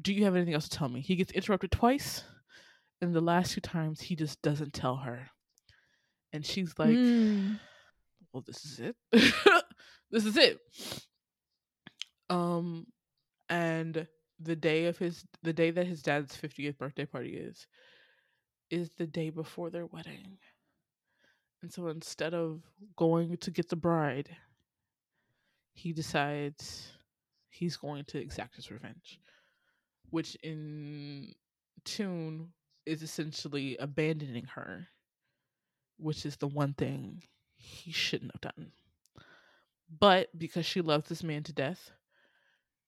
Do you have anything else to tell me? He gets interrupted twice. And the last two times, he just doesn't tell her. And she's like, Mm. well this is it [laughs] this is it um and the day of his the day that his dad's 50th birthday party is is the day before their wedding and so instead of going to get the bride he decides he's going to exact his revenge which in tune is essentially abandoning her which is the one thing he shouldn't have done. But because she loves this man to death,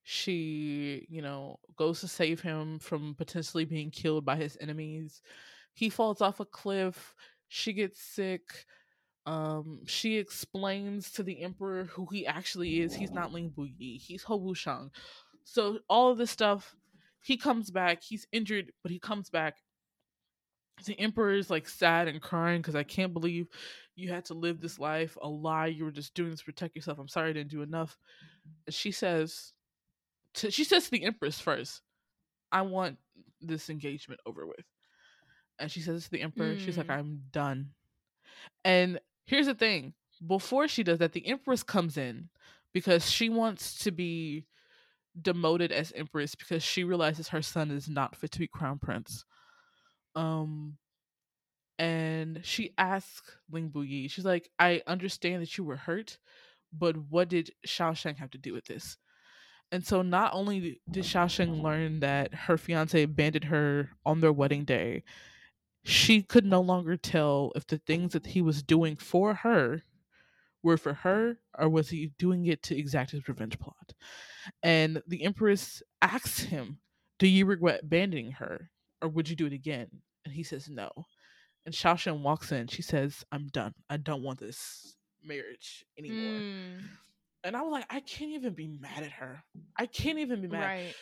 she, you know, goes to save him from potentially being killed by his enemies. He falls off a cliff. She gets sick. Um, she explains to the emperor who he actually is. He's not Ling Buyi. He's Huo Wushang. So all of this stuff, he comes back. He's injured, but he comes back. The emperor is like sad and crying because I can't believe you had to live this life a lie. You were just doing this to protect yourself. I'm sorry I didn't do enough. And she says, to, she says to the empress first, I want this engagement over with. And she says to the emperor, she's like, Mm. I'm done. And here's the thing before she does that, the empress comes in because she wants to be demoted as empress because she realizes her son is not fit to be crown prince. Um, and she asks Ling Buyi, she's like, I understand that you were hurt, but what did Shaoshang have to do with this? And so not only did Shaoshang learn that her fiance abandoned her on their wedding day, she could no longer tell if the things that he was doing for her were for her or was he doing it to exact his revenge plot. And the Empress asks him, Do you regret abandoning her or would you do it again? And he says no. And Shaoshang walks in. She says, I'm done. I don't want this marriage anymore. Mm. And I was like, I can't even be mad at her. I can't even be mad Right.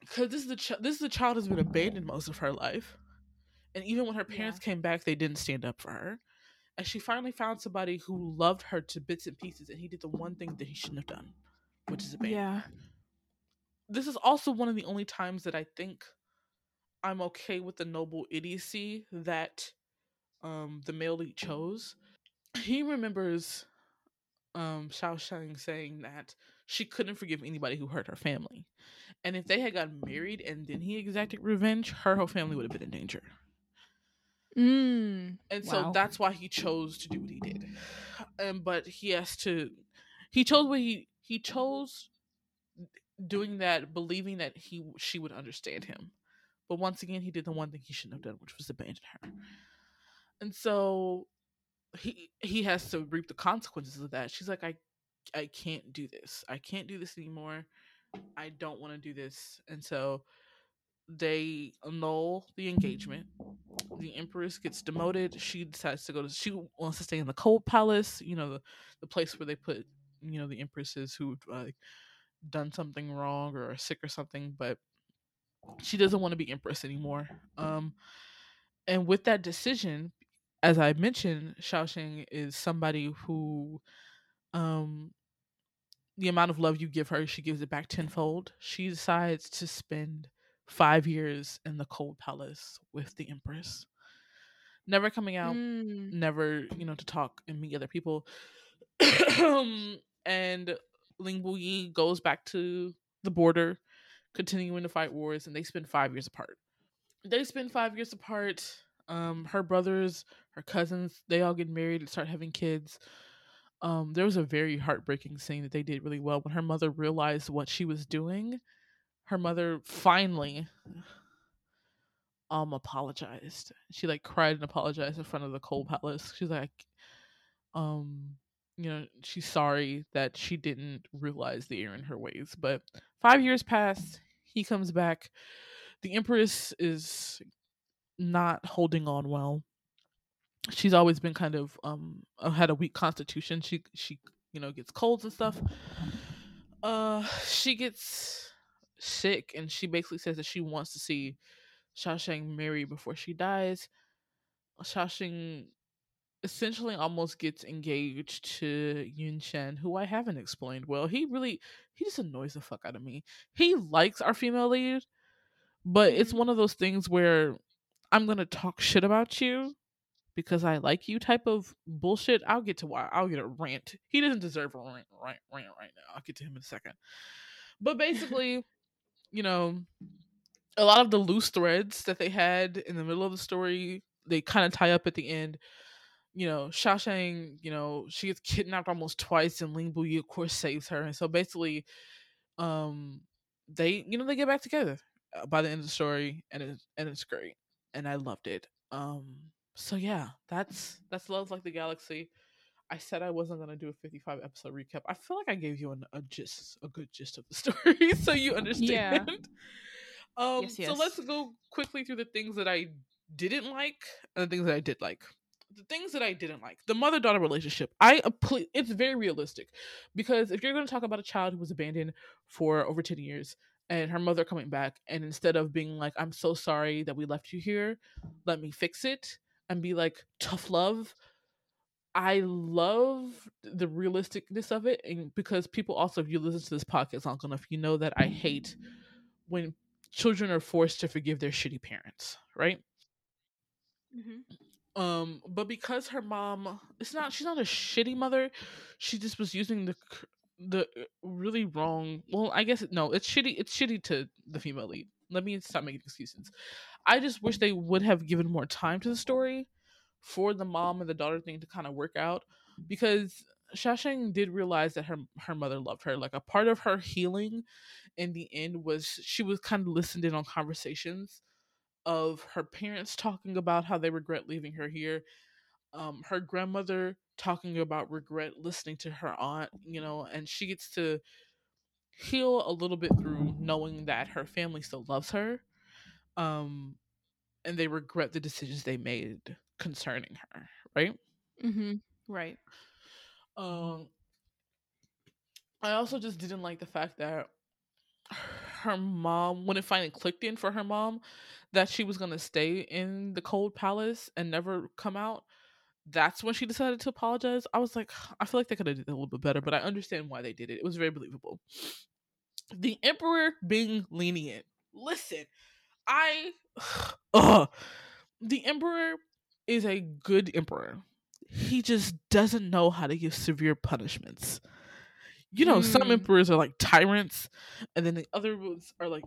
because this is the ch- this is the child has been abandoned most of her life, and even when her parents came back, they didn't stand up for her. And she finally found somebody who loved her to bits and pieces, and he did the one thing that he shouldn't have done, which is abandon. Yeah. This is also one of the only times that I think I'm okay with the noble idiocy that um the male lead chose. He remembers um Shaoshang saying that she couldn't forgive anybody who hurt her family. And if they had gotten married and then he exacted revenge, her whole family would have been in danger. Mm. And so Wow. that's why he chose to do what he did. And but he has to he chose what he he chose doing that believing that he she would understand him. But once again, he did the one thing he shouldn't have done, which was abandon her. And so he he has to reap the consequences of that. She's like, I I can't do this. I can't do this anymore. I don't want to do this. And so they annul the engagement. The empress gets demoted. She decides to go to she wants to stay in the cold palace, you know, the, the place where they put, you know, the empresses who've like done something wrong or are sick or something, but she doesn't want to be empress anymore. Um and with that decision, as I mentioned, Shaoshang is somebody who um the amount of love you give her, she gives it back tenfold. She decides to spend five years in the cold palace with the empress. Never coming out, Mm. never, you know, to talk and meet other people. [coughs] and Ling Buyi goes back to the border, continuing to fight wars, and they spend five years apart. They spend five years apart. Um, her brothers, her cousins, they all get married and start having kids. Um, there was a very heartbreaking scene that they did really well when her mother realized what she was doing. Her mother finally um apologized. She like cried and apologized in front of the cold palace. She's like, um, you know, she's sorry that she didn't realize the error in her ways. But five years pass, he comes back. The Empress is not holding on well. She's always been kind of um uh, had a weak constitution. She she you know gets colds and stuff. Uh, she gets sick, and she basically says that she wants to see Shaoshang marry before she dies. Shaoshang essentially almost gets engaged to Yun Shen, who I haven't explained well. He really he just annoys the fuck out of me. He likes our female lead, but it's Mhm. one of those things where I'm gonna talk shit about you because I like you type of bullshit. I'll get to why I'll get a rant. He doesn't deserve a rant rant, rant right now. I'll get to him in a second. But basically, you know, a lot of the loose threads that they had in the middle of the story, they kind of tie up at the end. You know, Shaoshang, you know, she gets kidnapped almost twice, and Ling Buyi, of course, saves her. And so basically, um, they, you know, they get back together uh, by the end of the story, and it's and it's great, and I loved it. Um, so yeah, that's that's Love Like the Galaxy. I said I wasn't gonna do a 55 episode recap. I feel like I gave you an, a gist, a good gist of the [laughs] story, so you understand. Yeah. Um, Yes, so let's go quickly through the things that I didn't like and the things that I did like. The things that I didn't like, the mother daughter relationship. I it's very realistic because if you're going to talk about a child who was abandoned for over 10 years and her mother coming back, and instead of being like, I'm so sorry that we left you here, let me fix it, and be like, tough love. I love the realisticness of it, and because people also, if you listen to this podcast long enough, you know that I hate when children are forced to forgive their shitty parents, right? Mhm. Um, but because her mom, it's not she's not a shitty mother. She just was using the the uh, really wrong. Well, I guess no, it's shitty. It's shitty to the female lead. Let me stop making excuses. I just wish they would have given more time to the story for the mom and the daughter thing to kind of work out because Shaoshang did realize that her her mother loved her. Like a part of her healing in the end was she was kind of listened in on conversations of her parents talking about how they regret leaving her here um her grandmother talking about regret listening to her aunt you know and she gets to heal a little bit through knowing that her family still loves her um and they regret the decisions they made concerning her right Mhm. Right. um i also just didn't like the fact that her mom when it finally clicked in for her mom that she was going to stay in the cold palace and never come out that's when she decided to apologize. I was like i feel like they could have did a little bit better but i understand why they did it. It was very believable. [sniffs] The emperor being lenient. Listen i [sighs] ugh, the emperor is a good emperor. He just doesn't know how to give severe punishments you know some Mm. emperors are like tyrants and then the other ones are like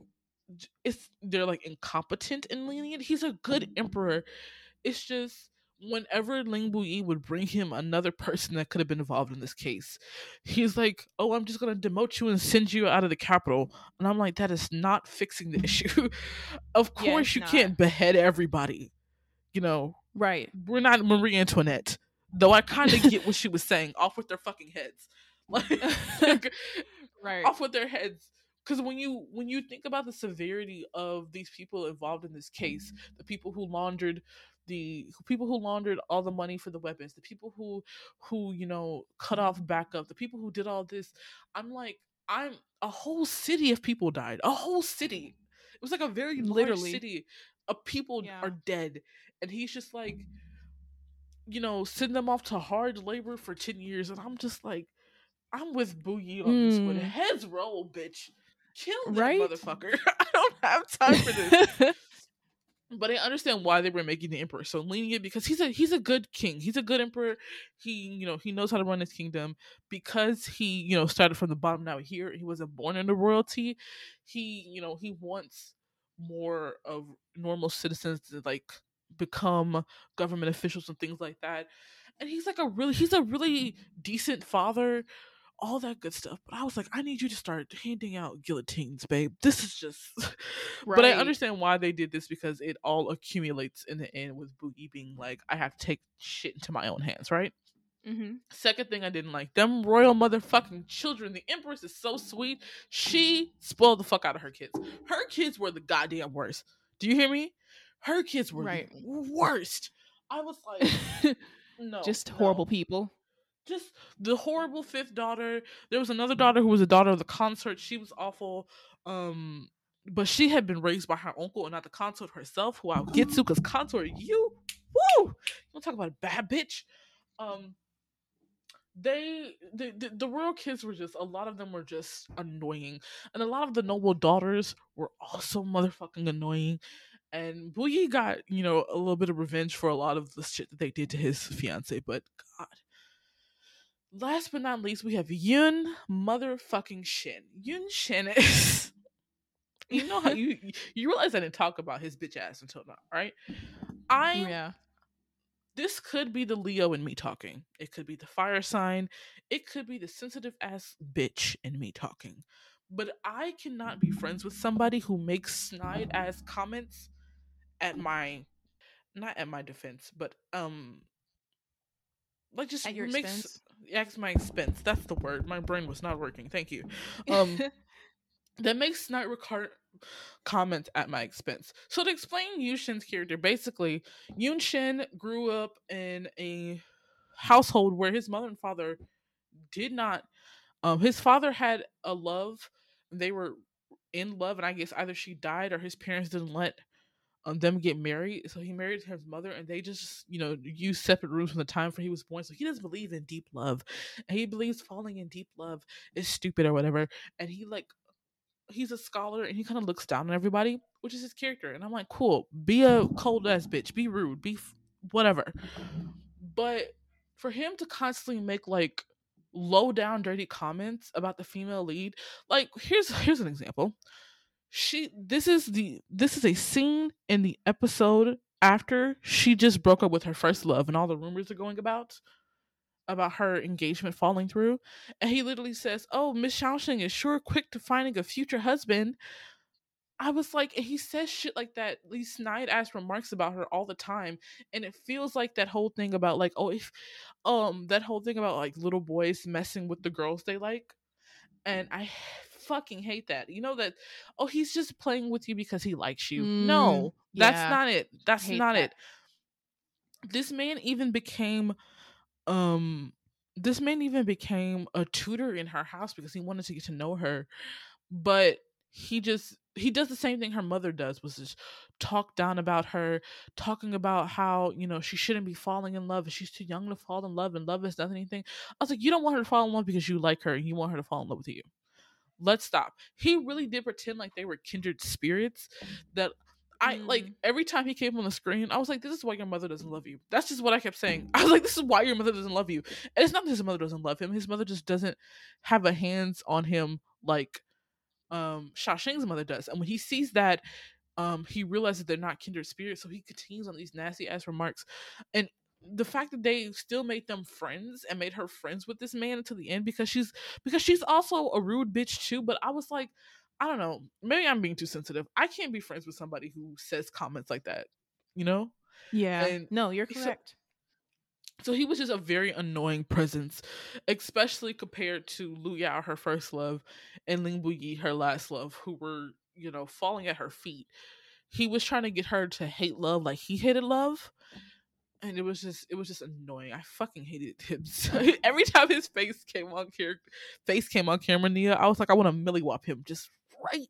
it's they're like incompetent and lenient he's a good emperor it's just whenever Ling Yi would bring him another person that could have been involved in this case, he's like, "Oh, I'm just gonna demote you and send you out of the capital," and I'm like, "That is not fixing the [laughs] issue. of course, it's you not. can't behead everybody. You know, Right. we're not Marie Antoinette. Though I kind of get what she was saying. Off with their fucking heads, [laughs] [laughs] like Right. off with their heads. Because when you when you think about the severity of these people involved in this case, mm-hmm. the people who laundered the people who laundered all the money for the weapons, the people who who you know cut off mm-hmm. backup, the people who did all this, I'm like, I'm a whole city of people died. A whole city. Mm-hmm. It was like a very large Literally. city of people Yeah. are dead, and he's just like, you know, send them off to hard labor for ten years, and I'm just like, I'm with Boogie on this one. Mm. Heads roll, bitch. Kill that Right? motherfucker. [laughs] I don't have time for this. [laughs] but I understand why they were making the emperor so lenient because he's a he's a good king. He's a good emperor. He you know he knows how to run his kingdom because he you know started from the bottom. Now here he wasn't born into royalty. He you know he wants more of normal citizens to like become government officials and things like that. And he's like a really he's a really decent father. All that good stuff, but I was like, I need you to start handing out guillotines, babe. This is just [laughs] but I understand why they did this because it all accumulates in the end with Boogie being like, I have to take shit into my own hands, right? hmm Second thing I didn't like, them royal motherfucking children. The Empress is so sweet. She spoiled the fuck out of her kids. Her kids were the goddamn worst. Do you hear me? Her kids were Right. the worst. I was like, [laughs] no. Just no horrible people. Just the horrible fifth daughter. There was another daughter who was a daughter of the consort. She was awful. Um, but she had been raised by her uncle and not the consort herself, who I'll get to because consort, you woo! You wanna talk about a bad bitch? Um they the, the the royal kids were just a lot of them were just annoying and a lot of the noble daughters were also motherfucking annoying and Boogie got you know a little bit of revenge for a lot of the shit that they did to his fiance but god last but not least we have Yun motherfucking Shin Yun Shin is [laughs] you know how you [laughs] you realize I didn't talk about his bitch ass until now right I yeah. this could be the Leo in me talking. It could be the fire sign. It could be the sensitive ass bitch in me talking. But I cannot be friends with somebody who makes snide ass comments at my not at my defense, but um like just At your makes expense? At my expense. That's the word. My brain was not working. Thank you. Um [laughs] that makes snide recar- comments at my expense. So to explain Yushin's character, basically, Yunshin grew up in a household where his mother and father did not. Um, his father had a love. They were in love, and I guess either she died or his parents didn't let um, them get married. So he married his mother, and they just, you know, use separate rooms from the time for he was born. So he doesn't believe in deep love, and he believes falling in deep love is stupid or whatever. And he like he's a scholar and he kind of looks down on everybody, which is his character. And I'm like, cool, be a cold ass bitch, be rude, be f- whatever. But for him to constantly make like low down dirty comments about the female lead, like here's here's an example. She this is the this is a scene in the episode after she just broke up with her first love and all the rumors are going about about her engagement falling through. And he literally says, Oh, Miss Shaoshang is sure quick to finding a future husband. I was like, and he says shit like that, these snide ass remarks about her all the time. And it feels like that whole thing about like, oh, if um that whole thing about like little boys messing with the girls they like. And I fucking hate that. You know that oh he's just playing with you because he likes you. Mm, no, that's yeah. not it. That's not that. it. This man even became um this man even became a tutor in her house because he wanted to get to know her but he just he does the same thing her mother does was just talk down about her talking about how you know she shouldn't be falling in love she's too young to fall in love and love is nothing anything i was like you don't want her to fall in love because you like her and you want her to fall in love with you let's stop he really did pretend like they were kindred spirits that I like Mm. every time he came on the screen, I was like, "This is why your mother doesn't love you." That's just what I kept saying. [laughs] I was like, "This is why your mother doesn't love you." And it's not that his mother doesn't love him; his mother just doesn't have a hands on him like um Shaoshang's mother does. And when he sees that, um, he realizes they're not kindred spirits, so he continues on these nasty ass remarks. And the fact that they still made them friends and made her friends with this man until the end because she's because she's also a rude bitch too. But I was like, I don't know, maybe I'm being too sensitive. I can't be friends with somebody who says comments like that, you know? Yeah. And no, you're correct. So, so he was just a very annoying presence, especially compared to Lu Yao, her first love, and Ling Buyi, her last love, who were, you know, falling at her feet. He was trying to get her to hate love like he hated love and it was just it was just annoying. I fucking hated [laughs] him. [laughs] [laughs] every time his face came on camera, face came on camera, Nia, I was like, I want to milly him just right.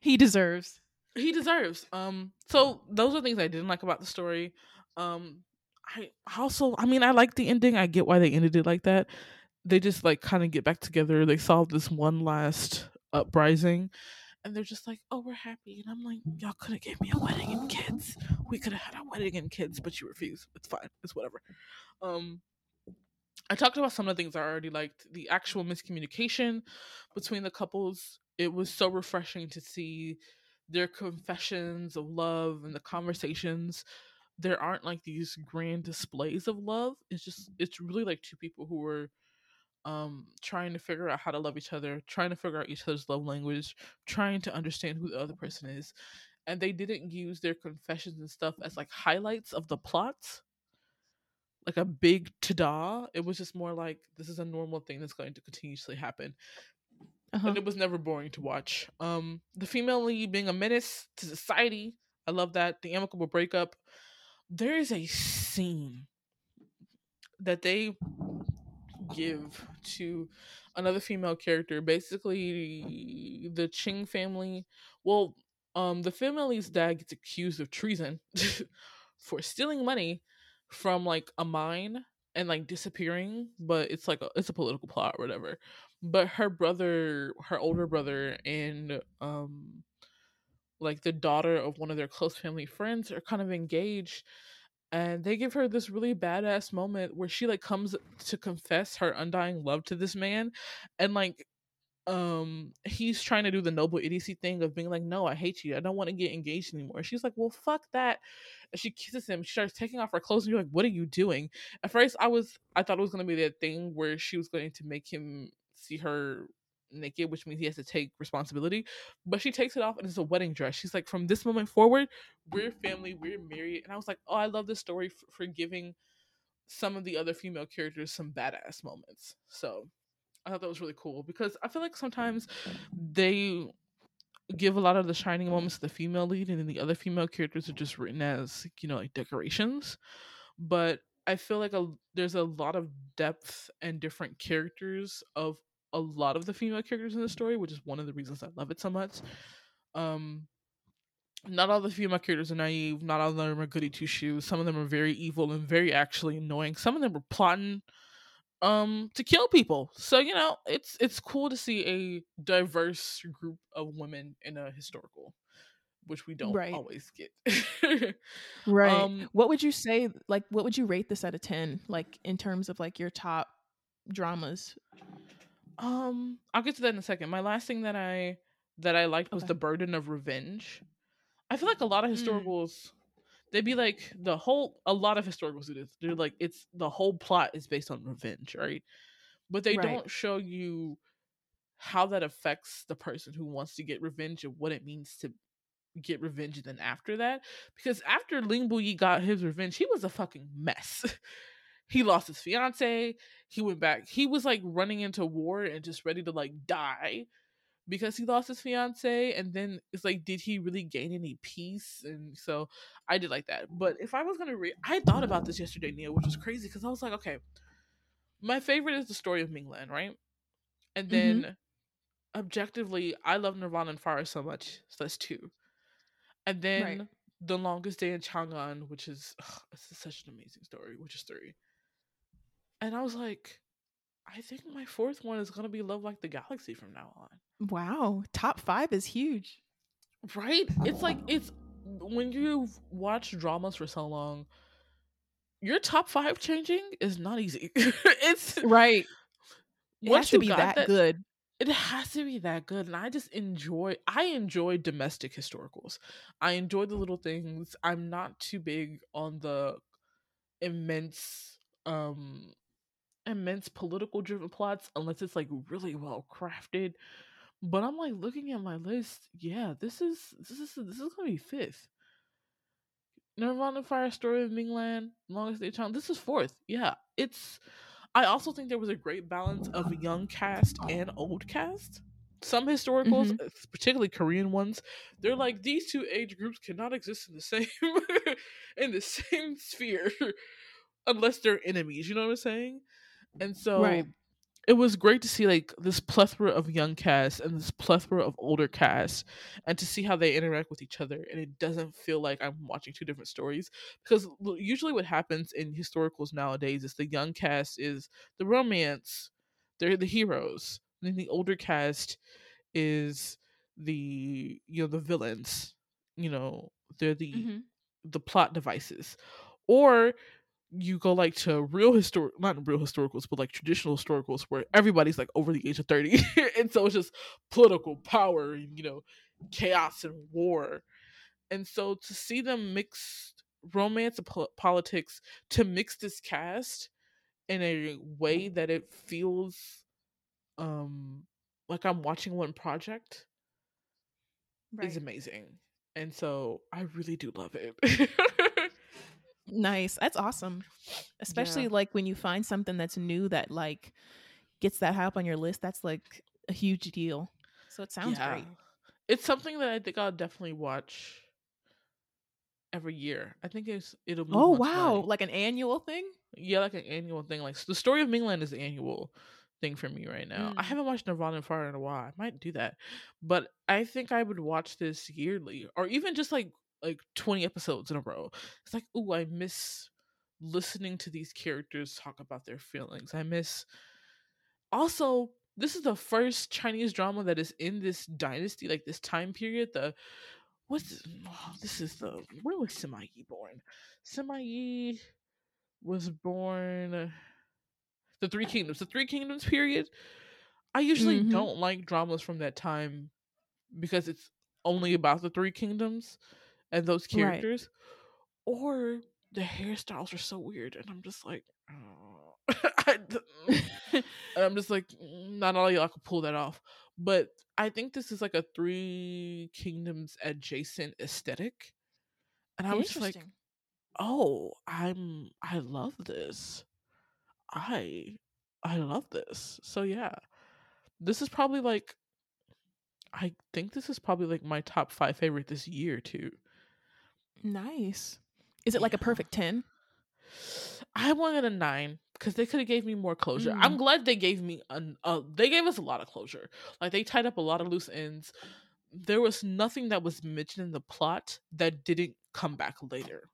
he deserves. He deserves. Um. So those are things I didn't like about the story. Um. I also, I mean, I like the ending. I get why they ended it like that. They just like kind of get back together. They solve this one last uprising and they're just like, "Oh, we're happy," and I'm like, "Y'all could have gave me a wedding and kids. We could have had a wedding and kids, but you refuse. It's fine. It's whatever." Um, I talked about some of the things I already liked. The actual miscommunication between the couples. It was so refreshing to see their confessions of love and the conversations. There aren't like these grand displays of love. It's just it's really like two people who were um trying to figure out how to love each other trying to figure out each other's love language trying to understand who the other person is and they didn't use their confessions and stuff as like highlights of the plots like a big ta-da. It was just more like this is a normal thing that's going to continuously happen uh-huh. and it was never boring to watch. Um the female lead being a menace to society i love that. The amicable breakup. There is a scene that they give to another female character. Basically, the Ching family. Well, um, the family's dad gets accused of treason [laughs] for stealing money from like a mine and like disappearing, but it's like a, it's a political plot or whatever. But her brother, her older brother, and um, like the daughter of one of their close family friends are kind of engaged and they give her this really badass moment where she like comes to confess her undying love to this man and like um he's trying to do the noble idiocy thing of being like no i hate you. I don't want to get engaged anymore. She's like well fuck that. And she kisses him. She starts taking off her clothes and you're like what are you doing? At first i was i thought it was going to be that thing where she was going to make him see her naked, which means he has to take responsibility. But she takes it off and it's a wedding dress. She's like, from this moment forward, we're family, we're married. And I was like, oh, I love this story for, for giving some of the other female characters some badass moments. So I thought that was really cool because I feel like sometimes they give a lot of the shining moments to the female lead and then the other female characters are just written as, you know, like decorations. But I feel like a, there's a lot of depth and different characters of a lot of the female characters in the story, which is one of the reasons I love it so much. Um, not all the female characters are naive. Not all of them are goody two shoes. Some of them are very evil and very actually annoying. Some of them are plotting um to kill people. So you know, it's it's cool to see a diverse group of women in a historical, which we don't right. always get. [laughs] right. Um, what would you say? Like, what would you rate this out of ten? Like in terms of like your top dramas um, I'll get to that in a second. My last thing that I that I liked was okay. the burden of revenge. I feel like a lot of mm. historicals mm. they'd be like the whole a lot of historicals do this. They're like it's the whole plot is based on revenge, right? But they right. don't show you how that affects the person who wants to get revenge and what it means to get revenge then after that. Because after Ling Bu got his revenge, he was a fucking mess. [laughs] he lost his fiance he went back he was like running into war and just ready to like die because he lost his fiance and then it's like did he really gain any peace? And so i did like that. But if i was gonna read i thought about this yesterday neil which was crazy because i was like okay my favorite is the story of minglan right? And then mm-hmm. objectively i love nirvana and fire so much so that's two. And then right. the longest day in chang'an which is ugh, such an amazing story which is three and I was like, I think my fourth one is gonna be Love Like the Galaxy from now on. Wow, top five is huge, right? It's like it's when you've watched dramas for so long, your top five changing is not easy. [laughs] it's right. It has to be that, that, good. it has to be that good and i just enjoy i enjoy domestic historicals i enjoy the little things i'm not too big on the immense um immense political driven plots unless it's like really well crafted but i'm like looking at my list yeah this is this is this is gonna be fifth nirvana fire story of minglan longest day chang'an this is fourth yeah it's I also think there was a great balance of young cast and old cast. Some historicals, Mhm. uh, particularly Korean ones, they're like these two age groups cannot exist in the same [laughs] in the same sphere unless they're enemies. You know what I'm saying? And so Right. it was great to see like this plethora of young cast and this plethora of older cast and to see how they interact with each other and it doesn't feel like i'm watching two different stories because usually what happens in historicals nowadays is the young cast is the romance they're the heroes and then the older cast is the you know the villains you know they're the Mhm. the plot devices or you go like to real historic not real historicals but like traditional historicals where everybody's like over the age of 30 [laughs] and so it's just political power and you know chaos and war. And so to see them mix romance and po- politics to mix this cast in a way that it feels um like i'm watching one project is amazing. And so i really do love it [laughs] Nice. That's awesome. Especially Yeah. like when you find something that's new that like gets that high up on your list. That's like a huge deal. So it sounds great. It's something that I think I'll definitely watch every year. I think it's it'll move Oh wow, like an annual thing? yeah, like an annual thing. Like the story of Minglan is an annual thing for me right now. I Mm. haven't watched Nirvana and Fire in a while. I might do that, but I think I would watch this yearly, or even just like like twenty episodes in a row. It's like, ooh, I miss listening to these characters talk about their feelings. I miss. Also, this is the first Chinese drama that is in this dynasty, like this time period. The what's this, oh, this is the where was Sima Yi born? Sima Yi was born the Three Kingdoms, the Three Kingdoms period. I usually Mhm. don't like dramas from that time because it's only about the Three Kingdoms and those Right. characters, or the hairstyles are so weird, and I'm just like, oh. [laughs] I d- [laughs] and I'm just like, "Mm, not all y'all can pull that off. But I think this is like a Three Kingdoms adjacent aesthetic, and I was just like, oh i'm i love this i i love this so yeah this is probably like i think this is probably like my top five favorite this year too nice. Is it like a perfect 10? i wanted a nine because they could have gave me more closure i'm glad they gave me an uh, they gave us a lot of closure like they tied up a lot of loose ends there was nothing that was mentioned in the plot that didn't come back later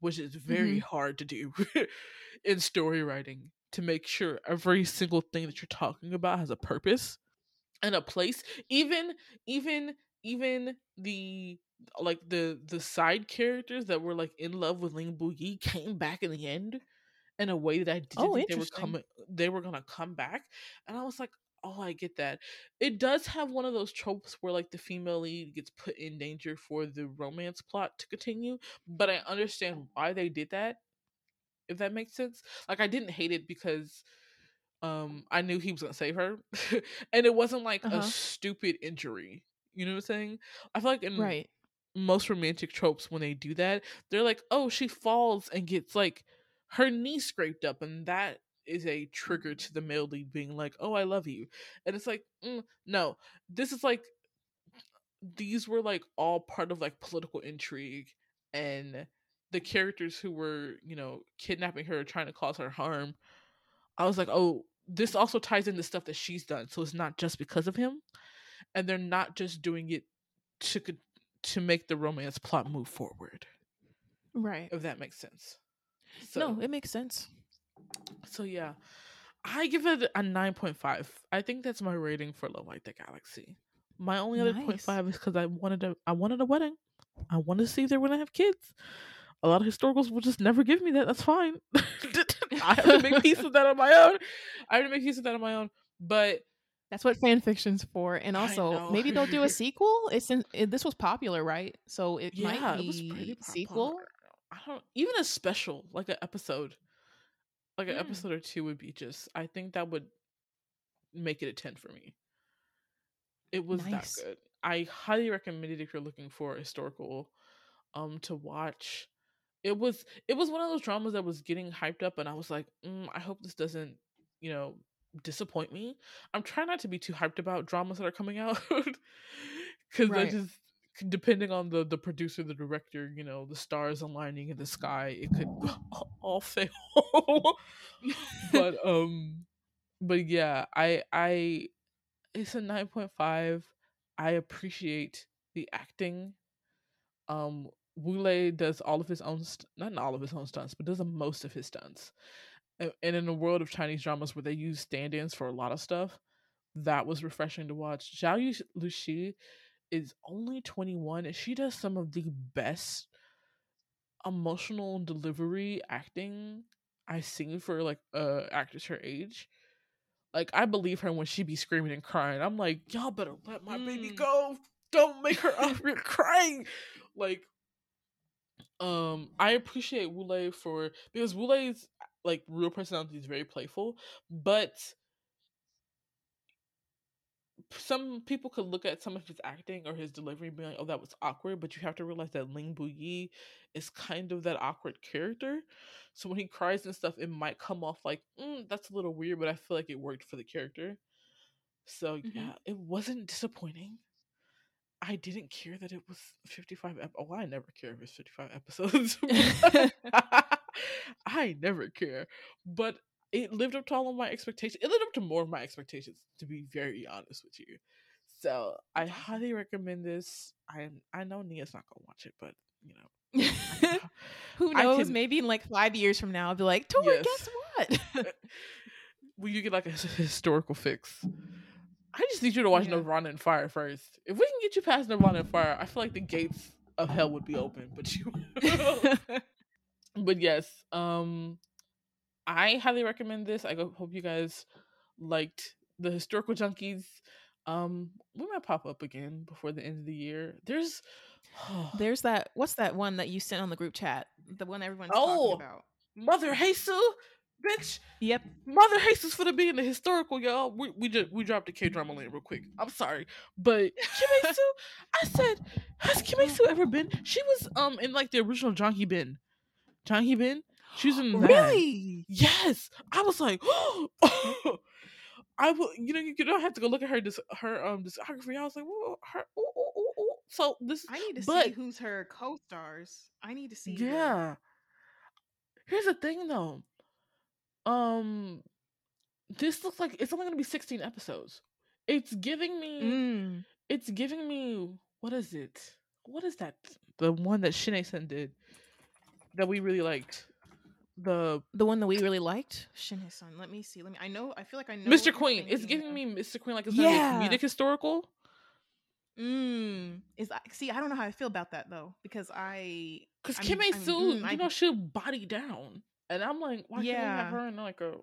which is very Mhm. hard to do [laughs] in story writing to make sure every single thing that you're talking about has a purpose and a place even even even the like the the side characters that were like in love with Ling Buyi came back in the end in a way that I didn't Oh, think they were coming they were gonna come back. And I was like, oh I get that. It does have one of those tropes where like the female lead gets put in danger for the romance plot to continue, but I understand why they did that, if that makes sense. Like I didn't hate it because um I knew he was gonna save her. [laughs] and it wasn't like Uh-huh. a stupid injury. You know what I'm saying? I feel like in Right. most romantic tropes when they do that they're like oh she falls and gets like her knee scraped up and that is a trigger to the male lead being like oh i love you and it's like mm, no this is like these were like all part of like political intrigue and the characters who were you know kidnapping her trying to cause her harm i was like oh this also ties into stuff that she's done so it's not just because of him and they're not just doing it to to make the romance plot move forward. Right. if that makes sense. So no, it makes sense. so yeah. I give it a 9.5 i think that's my rating for love like the galaxy. My only other point Nice. five is because i wanted a i wanted a wedding. I want to see if they're gonna have kids. A lot of historicals will just never give me that. That's fine. [laughs] I have to make peace with that on my own. I have to make peace with that on my own. But That's what fan fiction's for, and also maybe they'll do a [laughs] sequel. It's in, it, this was popular, right? So it yeah, might it was be pretty sequel. I don't even a special like an episode, like an Mm. episode or two would be just. I think that would make it a ten for me. It was Nice. that good. I highly recommend it if you're looking for a historical, um, to watch. It was it was one of those dramas that was getting hyped up, and I was like, mm, I hope this doesn't, you know, disappoint me. I'm trying not to be too hyped about dramas that are coming [laughs] out, because I just depending on the the producer, the director, you know, the stars aligning in the sky, it could [laughs] all fail. [laughs] but um, but yeah, I I it's a nine point five. I appreciate the acting. Um, Wule does all of his own, st- not all of his own stunts, but does the most of his stunts. And, in a world of Chinese dramas where they use stand-ins for a lot of stuff, that was refreshing to watch. Zhao Yu- Lusi is only 21 and she does some of the best emotional delivery acting I've seen for like uh actors her age. Like I believe her when she be screaming and crying. I'm like, y'all better let my baby Mm. go. Don't make her out here crying. Like, um, I appreciate Wule for because Wule's like real personality is very playful, but some people could look at some of his acting or his delivery and be like, "Oh, that was awkward," but you have to realize that Ling Buyi is kind of that awkward character. So when he cries and stuff, it might come off like, mm, "That's a little weird," but I feel like it worked for the character. So Mhm. yeah, it wasn't disappointing. I didn't care that it was 55 ep- Oh, I never care if it's 55 episodes. [laughs] [laughs] [laughs] I never care. But it lived up to all of my expectations. It lived up to more of my expectations, to be very honest with you. So I highly recommend this. I I know Nia's not gonna watch it, but you know, [laughs] Who knows? can- Maybe in like five years from now, I'll be like, Tori, Yes. guess what? Eh, [laughs] will you get like a historical fix? I just need you to watch Yeah. Nirvana and Fire first. If we can get you past Nirvana and Fire, I feel like the gates of hell would be open. But you, [laughs] but yes, um, I highly recommend this. I go- hope you guys liked the historical junkies. Um, we might pop up again before the end of the year. There's, [sighs] There's that. What's that one that you sent on the group chat? The one everyone's Oh. talking about. Mother Jesus, bitch. Yep. Mother Jesus for the being the historical, y'all. We we just we dropped the K drama lane real quick. I'm sorry, but [laughs] Kimesu, I said, has Kimesu ever been? She was um in like the original Jangi Bin. Jangi Bin. She was in [gasps] that. Really? Yes, I was like, [gasps] I will. You know, you don't have to go look at her dis- her um discography. I was like, Whoa, her. Ooh, ooh, ooh. So this, I need to see who's her co-stars. I need to see. her. yeah. Here's the thing, though. Um, this looks like it's only gonna be 16 episodes. It's giving me. Mm. It's giving me. What is it? What is that? The one that Shin Hye-sun did that we really liked. The The one that we really liked, Shin Hye-sun. Let me see. Let me. I know. I feel like I know. Mr. Queen. It's giving me Mr. Queen like it's Yeah. a comedic historical. Mm. Is that, see? I don't know how I feel about that though because I. Cause I'm- Kim I'm- Soo, mm, you I- know, she'll body down, and I'm like, why can't we have her in like a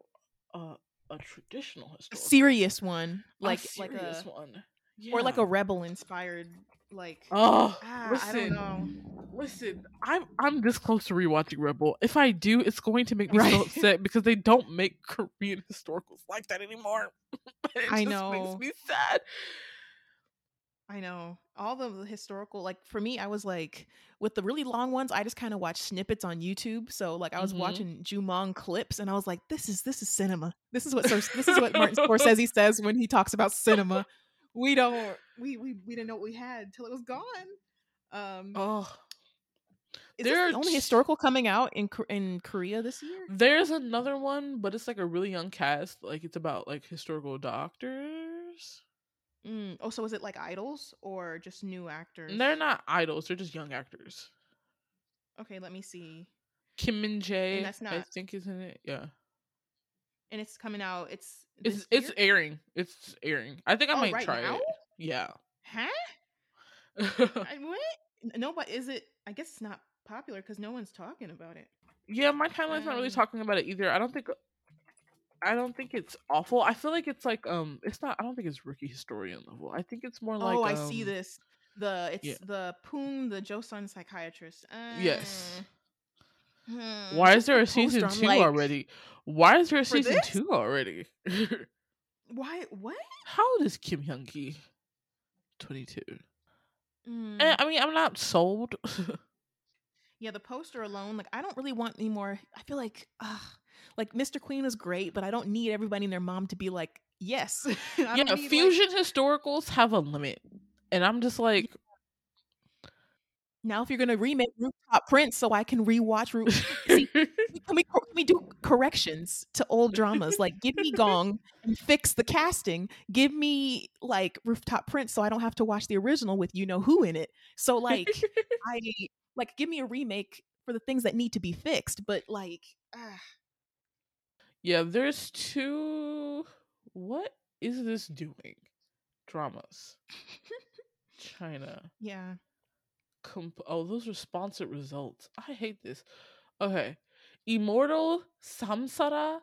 a, a traditional historical, serious one, A like like serious a one, or like a rebel inspired like. Oh, ah, I listen, don't know. listen. I'm I'm this close to rewatching Rebel. If I do, it's going to make me so Right. upset because they don't make Korean [laughs] historicals like that anymore. [laughs] it I just know. makes me sad. I know all the the historical. Like for me, I was like with the really long ones. I just kind of watched snippets on YouTube. So like I was Mhm. watching Jumong clips, and I was like, "This is this is cinema. This is what this is what Martin [laughs] Scorsese says when he talks about cinema. We don't we we we didn't know what we had till it was gone." Um, Oh, is there the only ch- historical coming out in in Korea this year? there's another one, but it's like a really young cast. Like it's about like historical doctors. Mm. Oh, so is it like idols or just new actors? They're not idols; they're just young actors. Okay, let me see. Kim Min Jae, that's I think, is in it. Yeah, And it's coming out. It's it's this it's airing. It's airing. I think I Oh, might right try now? it. Yeah. Huh? [laughs] I, what? No, but is it? I guess it's not popular because no one's talking about it. yeah, my timeline's not really Um, talking about it either. I don't think. I don't think it's awful. I feel like it's like um it's not I don't think it's rookie historian level. I think it's more like oh, I um, see this. The it's yeah. the Poong, the Joseon psychiatrist. Yes. Uh, hmm, Why is there a season poster, 2 like, already? Why is there a season this? 2 already? [laughs] Why? What? How old is Kim Hyang Gi? 22. Mm. And I mean, I'm not sold. [laughs] Yeah, the poster alone, like I don't really want any more. I feel like, uh, like Mr. Queen is great, but I don't need everybody and their mom to be like, yes. [laughs] Yeah, don't like- fusion historicals have a limit. And I'm just like, now, if you're gonna remake Rooftop Prince, so I can rewatch. Roo- See, [laughs] can we can we do corrections to old dramas? Like, give me Gong and fix the casting. Give me like Rooftop Prince, so I don't have to watch the original with you know who in it. So like, I like give me a remake for the things that need to be fixed. But like, ah. yeah, there's two. What is this doing? Dramas. [laughs] China. yeah. Comp- oh, those are sponsored results. I hate this. Okay. Immortal Samsara,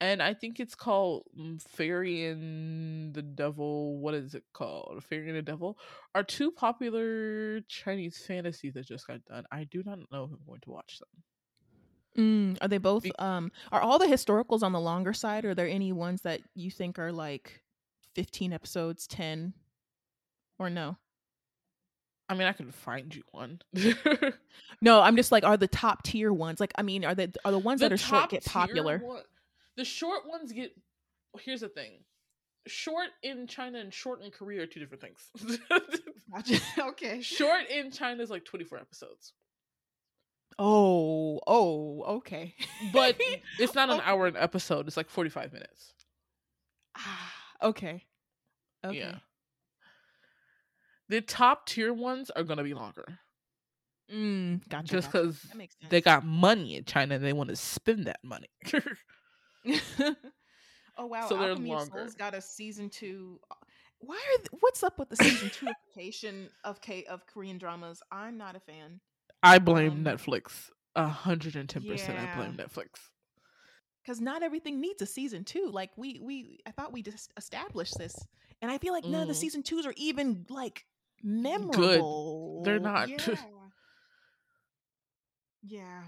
and I think it's called mm, Fairy and the Devil. What is it called? Fairy and the Devil are two popular Chinese fantasies that just got done. I do not know if I'm going to watch them. Mm, are they both? Be- Um, are all the historicals on the longer side? Or are there any ones that you think are like fifteen episodes, ten, or no? I mean, I can find you one. [laughs] No, I'm just like, are the top tier ones? Like, I mean, are the are the ones that are short get popular? one- the short ones get. Here's the thing. Short in China and short in Korea are two different things. [laughs] [laughs] okay. short in China is like 24 episodes, Oh, oh, okay. but it's not an Okay. hour an episode. It's like 45 minutes. Ah, okay. Okay. Yeah. The top tier ones are gonna be longer, Mm, gotcha. just because sense. they got money in China and they want to spend that money. [laughs] oh wow, So they're Alchemy longer. Souls got a season two. uh, Why are th- what's up with the season two application of K of Korean dramas? I'm not a fan. I blame Um, Netflix. A hundred and ten percent. I blame Netflix. because not everything needs a season two. Like we we I thought we just established this, and I feel like none of the Mm. season twos are even like memorable. They're not. [laughs] Yeah. yeah.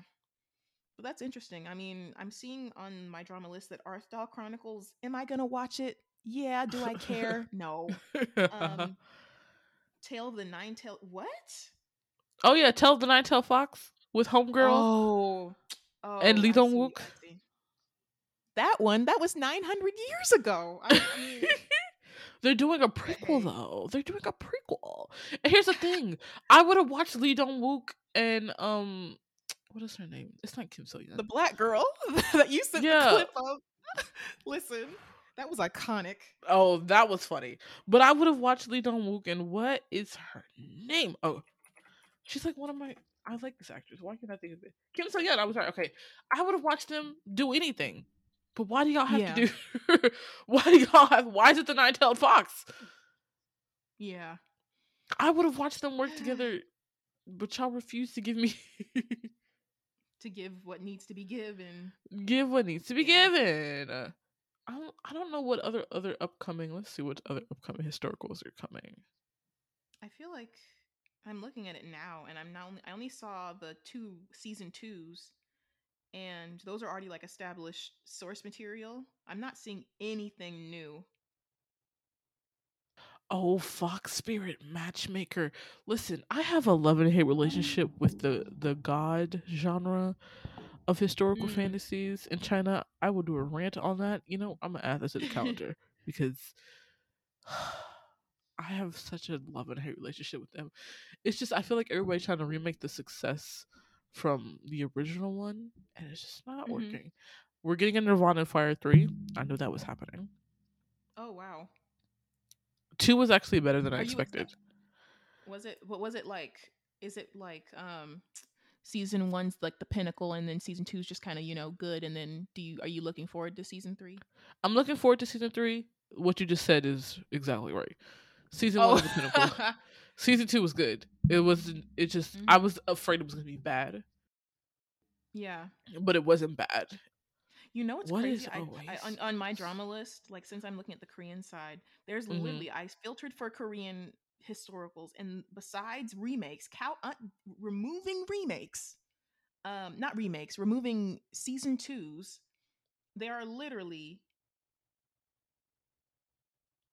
But that's interesting. I mean, I'm seeing on my drama list that Arthdal Chronicles. Am I gonna watch it? Yeah. Do I care? no. Um, [laughs] Tale of the Nine Tail. What? oh yeah, Tale of the Nine Tail Fox with Homegirl. Oh. oh And Lee Dong Wook? That one, that was 900 years ago. I mean, [laughs] They're doing a prequel though. They're doing a prequel. And here's the thing: I would have watched Lee Dong Wook and um, [tsk] what is her name? It's not Kim So Yeon. the black girl [laughs] that you sent Yeah. the clip of. [laughs] Listen, that was iconic. Oh, that was funny. But I would have watched Lee Dong Wook and what is her name? Oh, she's like one of my. I like this actress. Why can't I think of it? Kim So Yeon. I was right. Okay, I would have watched them do anything. But why do y'all have Yeah. to do? [laughs] why do y'all have? Why is it the nine-tailed fox? Yeah. I would have watched them work together, [sighs] but y'all refuse to give me [laughs] To give what needs to be given. give what needs to be Yeah. given. Uh, I don't. I don't know what other other upcoming. Let's see what other upcoming historicals are coming. I feel like I'm looking at it now, and I'm not. Only, I only saw the two season twos, and those are already like established source material. I'm not seeing anything new. Oh, Fox Spirit Matchmaker. Listen, I have a love and hate relationship with the the god genre of historical Mm. fantasies in China. I will do a rant on that. You know, I'm gonna add this to the [laughs] calendar because [sighs] I have such a love and hate relationship with them. It's just I feel like everybody's trying to remake the success from the original one, and it's just not Mhm. working. We're getting a Nirvana Fire three. I knew that was happening. Oh wow. Two was actually better than I Are you expected. expect- Was it? What was it like? Is it like um season one's like the pinnacle, and then season two's just kind of you know good, and then do you are you looking forward to season three? I'm looking forward to season three. What you just said is exactly right. Season one was the pinnacle. [laughs] [laughs] Season two was good. It was. It just. I Mhm. was afraid it was gonna be bad, yeah. but it wasn't bad. You know what's What crazy? I, I on, on my drama list, like since I'm looking at the Korean side, there's Mhm. literally I filtered for Korean historicals, and besides remakes, cow uh, removing remakes, um, not remakes, removing season twos, there are literally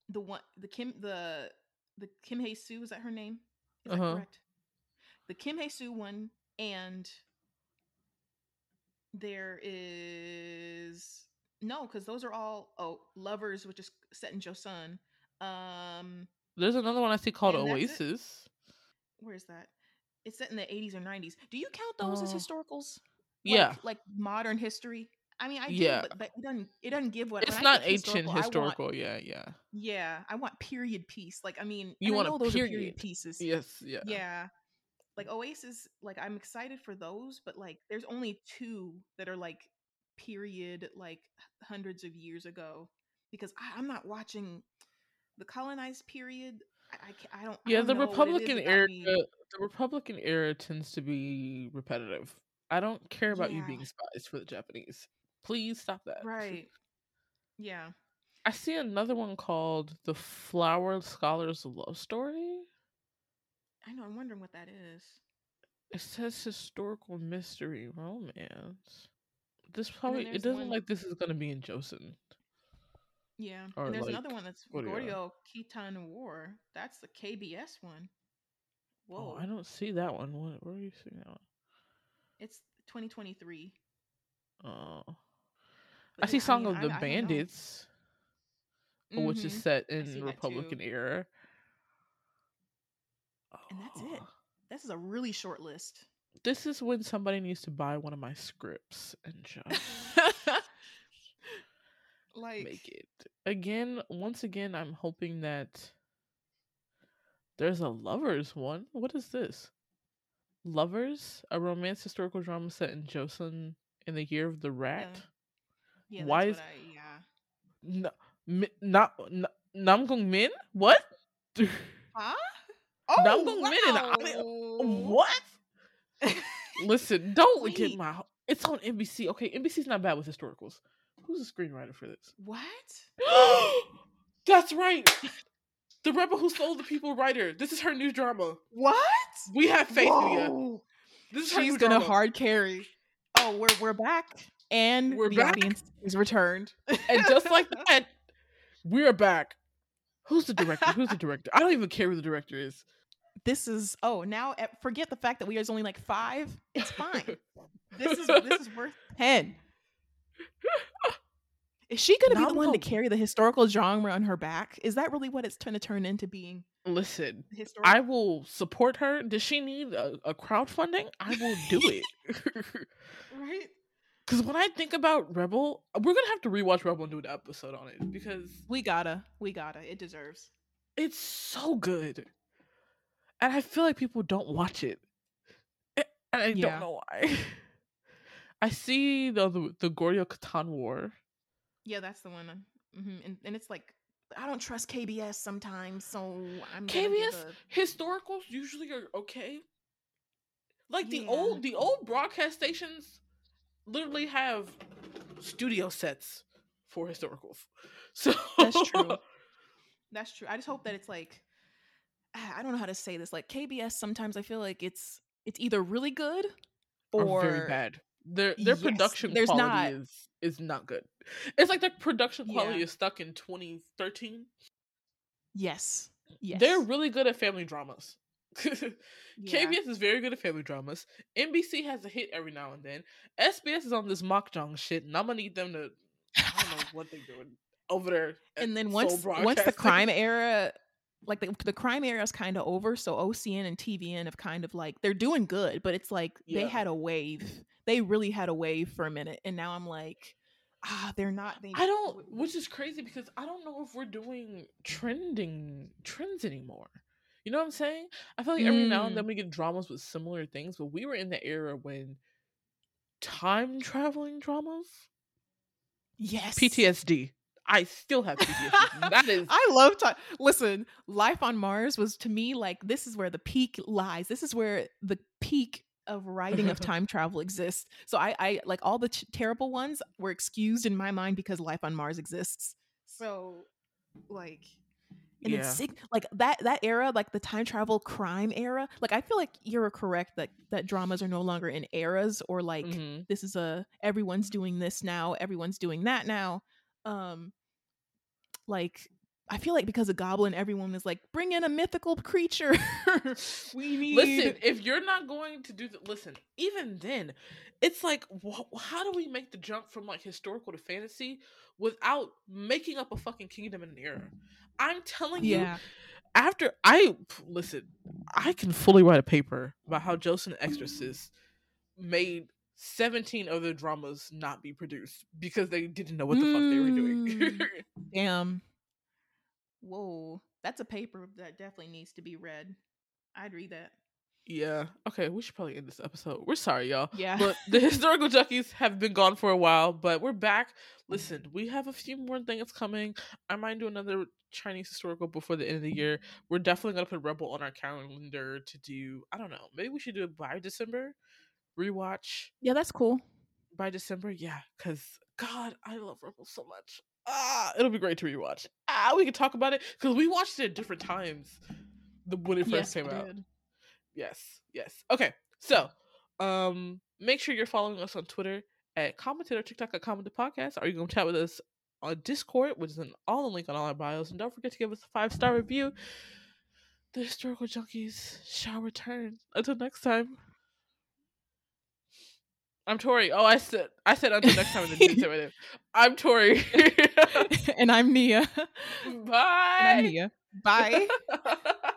the one the Kim the the Kim Hae Soo is that her name? Is that Uh-huh. correct? The Kim Hae Soo one and there is no because those are all oh lovers which is set in Joseon. Um, There's another one I see called? Oasis. where is that? It's set in the 80s or 90s. Do you count those as Oh. historicals? Yeah. like, like modern history. I mean, I Yeah. do, but, but it doesn't. It doesn't give what It's not ancient I want- historical. Yeah, yeah. yeah, I want period piece. Like, I mean, You I want a those period. period pieces. Yes, yeah. yeah like oasis like i'm excited for those but like there's only two that are like period like hundreds of years ago because I, i'm not watching the colonized period i I, I don't. I Yeah, don't the know what it is Republican era the Republican era tends to be repetitive. I don't care about you being spies for the Japanese. Please stop that. right yeah I see another one called The Flower Scholar's Love Story. i know i'm wondering what that is It says historical mystery romance. This probably it doesn't one- like this is gonna be in Joseon. yeah Or, and there's like, another one that's what do you Goryeo Khitan War. That's the KBS one. Oh, Whoa, Oh, I don't see that one. What, where are you seeing that one? it's 2023. Oh, I see Song mean, of the I don't know. Bandits, which is Mhm. set in Republican era. And that's it. This is a really short list. This is when somebody needs to buy one of my scripts and just [laughs] like make it. Again, once again, I'm hoping that there's a lovers one. What is this? Lovers, a romance historical drama set in Joseon in the year of the rat. yeah, that's why is I, yeah. No, not n- Namgung Min. What? [laughs] Huh? Oh, Namgung Min and Ali- what? [laughs] Listen, don't look at my. It's on MBC. Okay, MBC's not bad with historicals. Who's the screenwriter for this? What? [gasps] That's right. The rebel who stole the people writer. This is her new drama. What? We have faith in you. This is her She's gonna drama. hard carry. Oh, we're we're back, and We're the back. audience is returned. [laughs] and just like that, we're back. Who's the director? Who's the director? I don't even care who the director is. this is oh now eh, forget the fact that we are only like five. It's fine. this is this is worth [laughs] ten. Is she gonna be the one to carry the historical genre on her back? Is that really what it's going to turn into being Listen, historical? I will support her. Does she need a, a crowdfunding? I will do it. [laughs] right. Because when I think about Rebel, we're gonna have to rewatch Rebel and do an episode on it because We gotta, we gotta. It deserves. it's so good, and I feel like people don't watch it, and I Yeah. don't know why. [laughs] I see the the, the Goryeo Khitan War. Yeah, that's the one. hmm And and it's like I don't trust KBS sometimes, so I'm KBS a- historicals usually are okay. Like the Yeah. old the old broadcast stations literally have studio sets for historicals. [laughs] So That's true. [laughs] That's true. I just hope that it's like I don't know how to say this. Like KBS, sometimes I feel like it's it's either really good or or very bad. Their their Yes, production quality not- is is not good. It's like their production quality Yeah. is stuck in 2013. Yes, yes. They're really good at family dramas. [laughs] Yeah. KBS is very good at family dramas. MBC has a hit every now and then. SBS is on this makjang shit, and I'm gonna need them to. I don't know what they're doing over there. and then once once the crime era like the, the crime era is kind of over so ocn and tvn have kind of like they're doing good but it's like Yeah. they had a wave they really had a wave for a minute and now i'm like ah they're not they I don't, which is crazy because I don't know if we're doing trending trends anymore. You know what I'm saying? I feel like every now and Mm. then we get dramas with similar things, but we were in the era when time traveling dramas, yes PTSD. I still have PTSD. [laughs] that is I love time. Listen, life on Mars was to me like this is where the peak lies. This is where the peak of writing of [laughs] time travel exists. So I, I like all the ch- terrible ones were excused in my mind because life on Mars exists. So, like, and yeah. it's like that that era, like the time travel crime era. Like I feel like you're correct that that dramas are no longer in eras or like Mhm. this is a everyone's doing this now, everyone's doing that now. Um, like I feel like because of Goblin, everyone is like, bring in a mythical creature. [laughs] we need. Listen, if you're not going to do that, listen. Even then, it's like, wh- how do we make the jump from like historical to fantasy without making up a fucking kingdom in an era? I'm telling you, after I listen, I can fully write a paper about how Joseph and the Exorcist made 17 other dramas not be produced because they didn't know what the fuck they were doing. Mm. [laughs] damn. Whoa, that's a paper that definitely needs to be read. I'd read that. Yeah. Okay, we should probably end this episode. We're sorry, y'all. Yeah, But [laughs] the historical junkies have been gone for a while, but we're back. Listen, we have a few more things coming. I might do another Chinese historical before the end of the year. We're definitely gonna put Rebel on our calendar to do. I don't know. Maybe we should do it by December. Rewatch yeah, that's cool. by December. Yeah, because God, I love Rebel so much. Ah, it'll be great to rewatch. Ah, we can talk about it because we watched it at different times. The when it first Yes, came out. did. Yes, yes. Okay, so um, make sure you're following us on Twitter at commented or TikTok at commented podcast. Or you going to chat with us on Discord, which is in all the link on all our bios. And don't forget to give us a five star review. The historical junkies shall return. Until next time. I'm Tori. Oh, I said I said until next time. And then didn't say my. I'm Tori. and I'm Nia. [laughs] Bye. And I'm Nia. Bye. [laughs]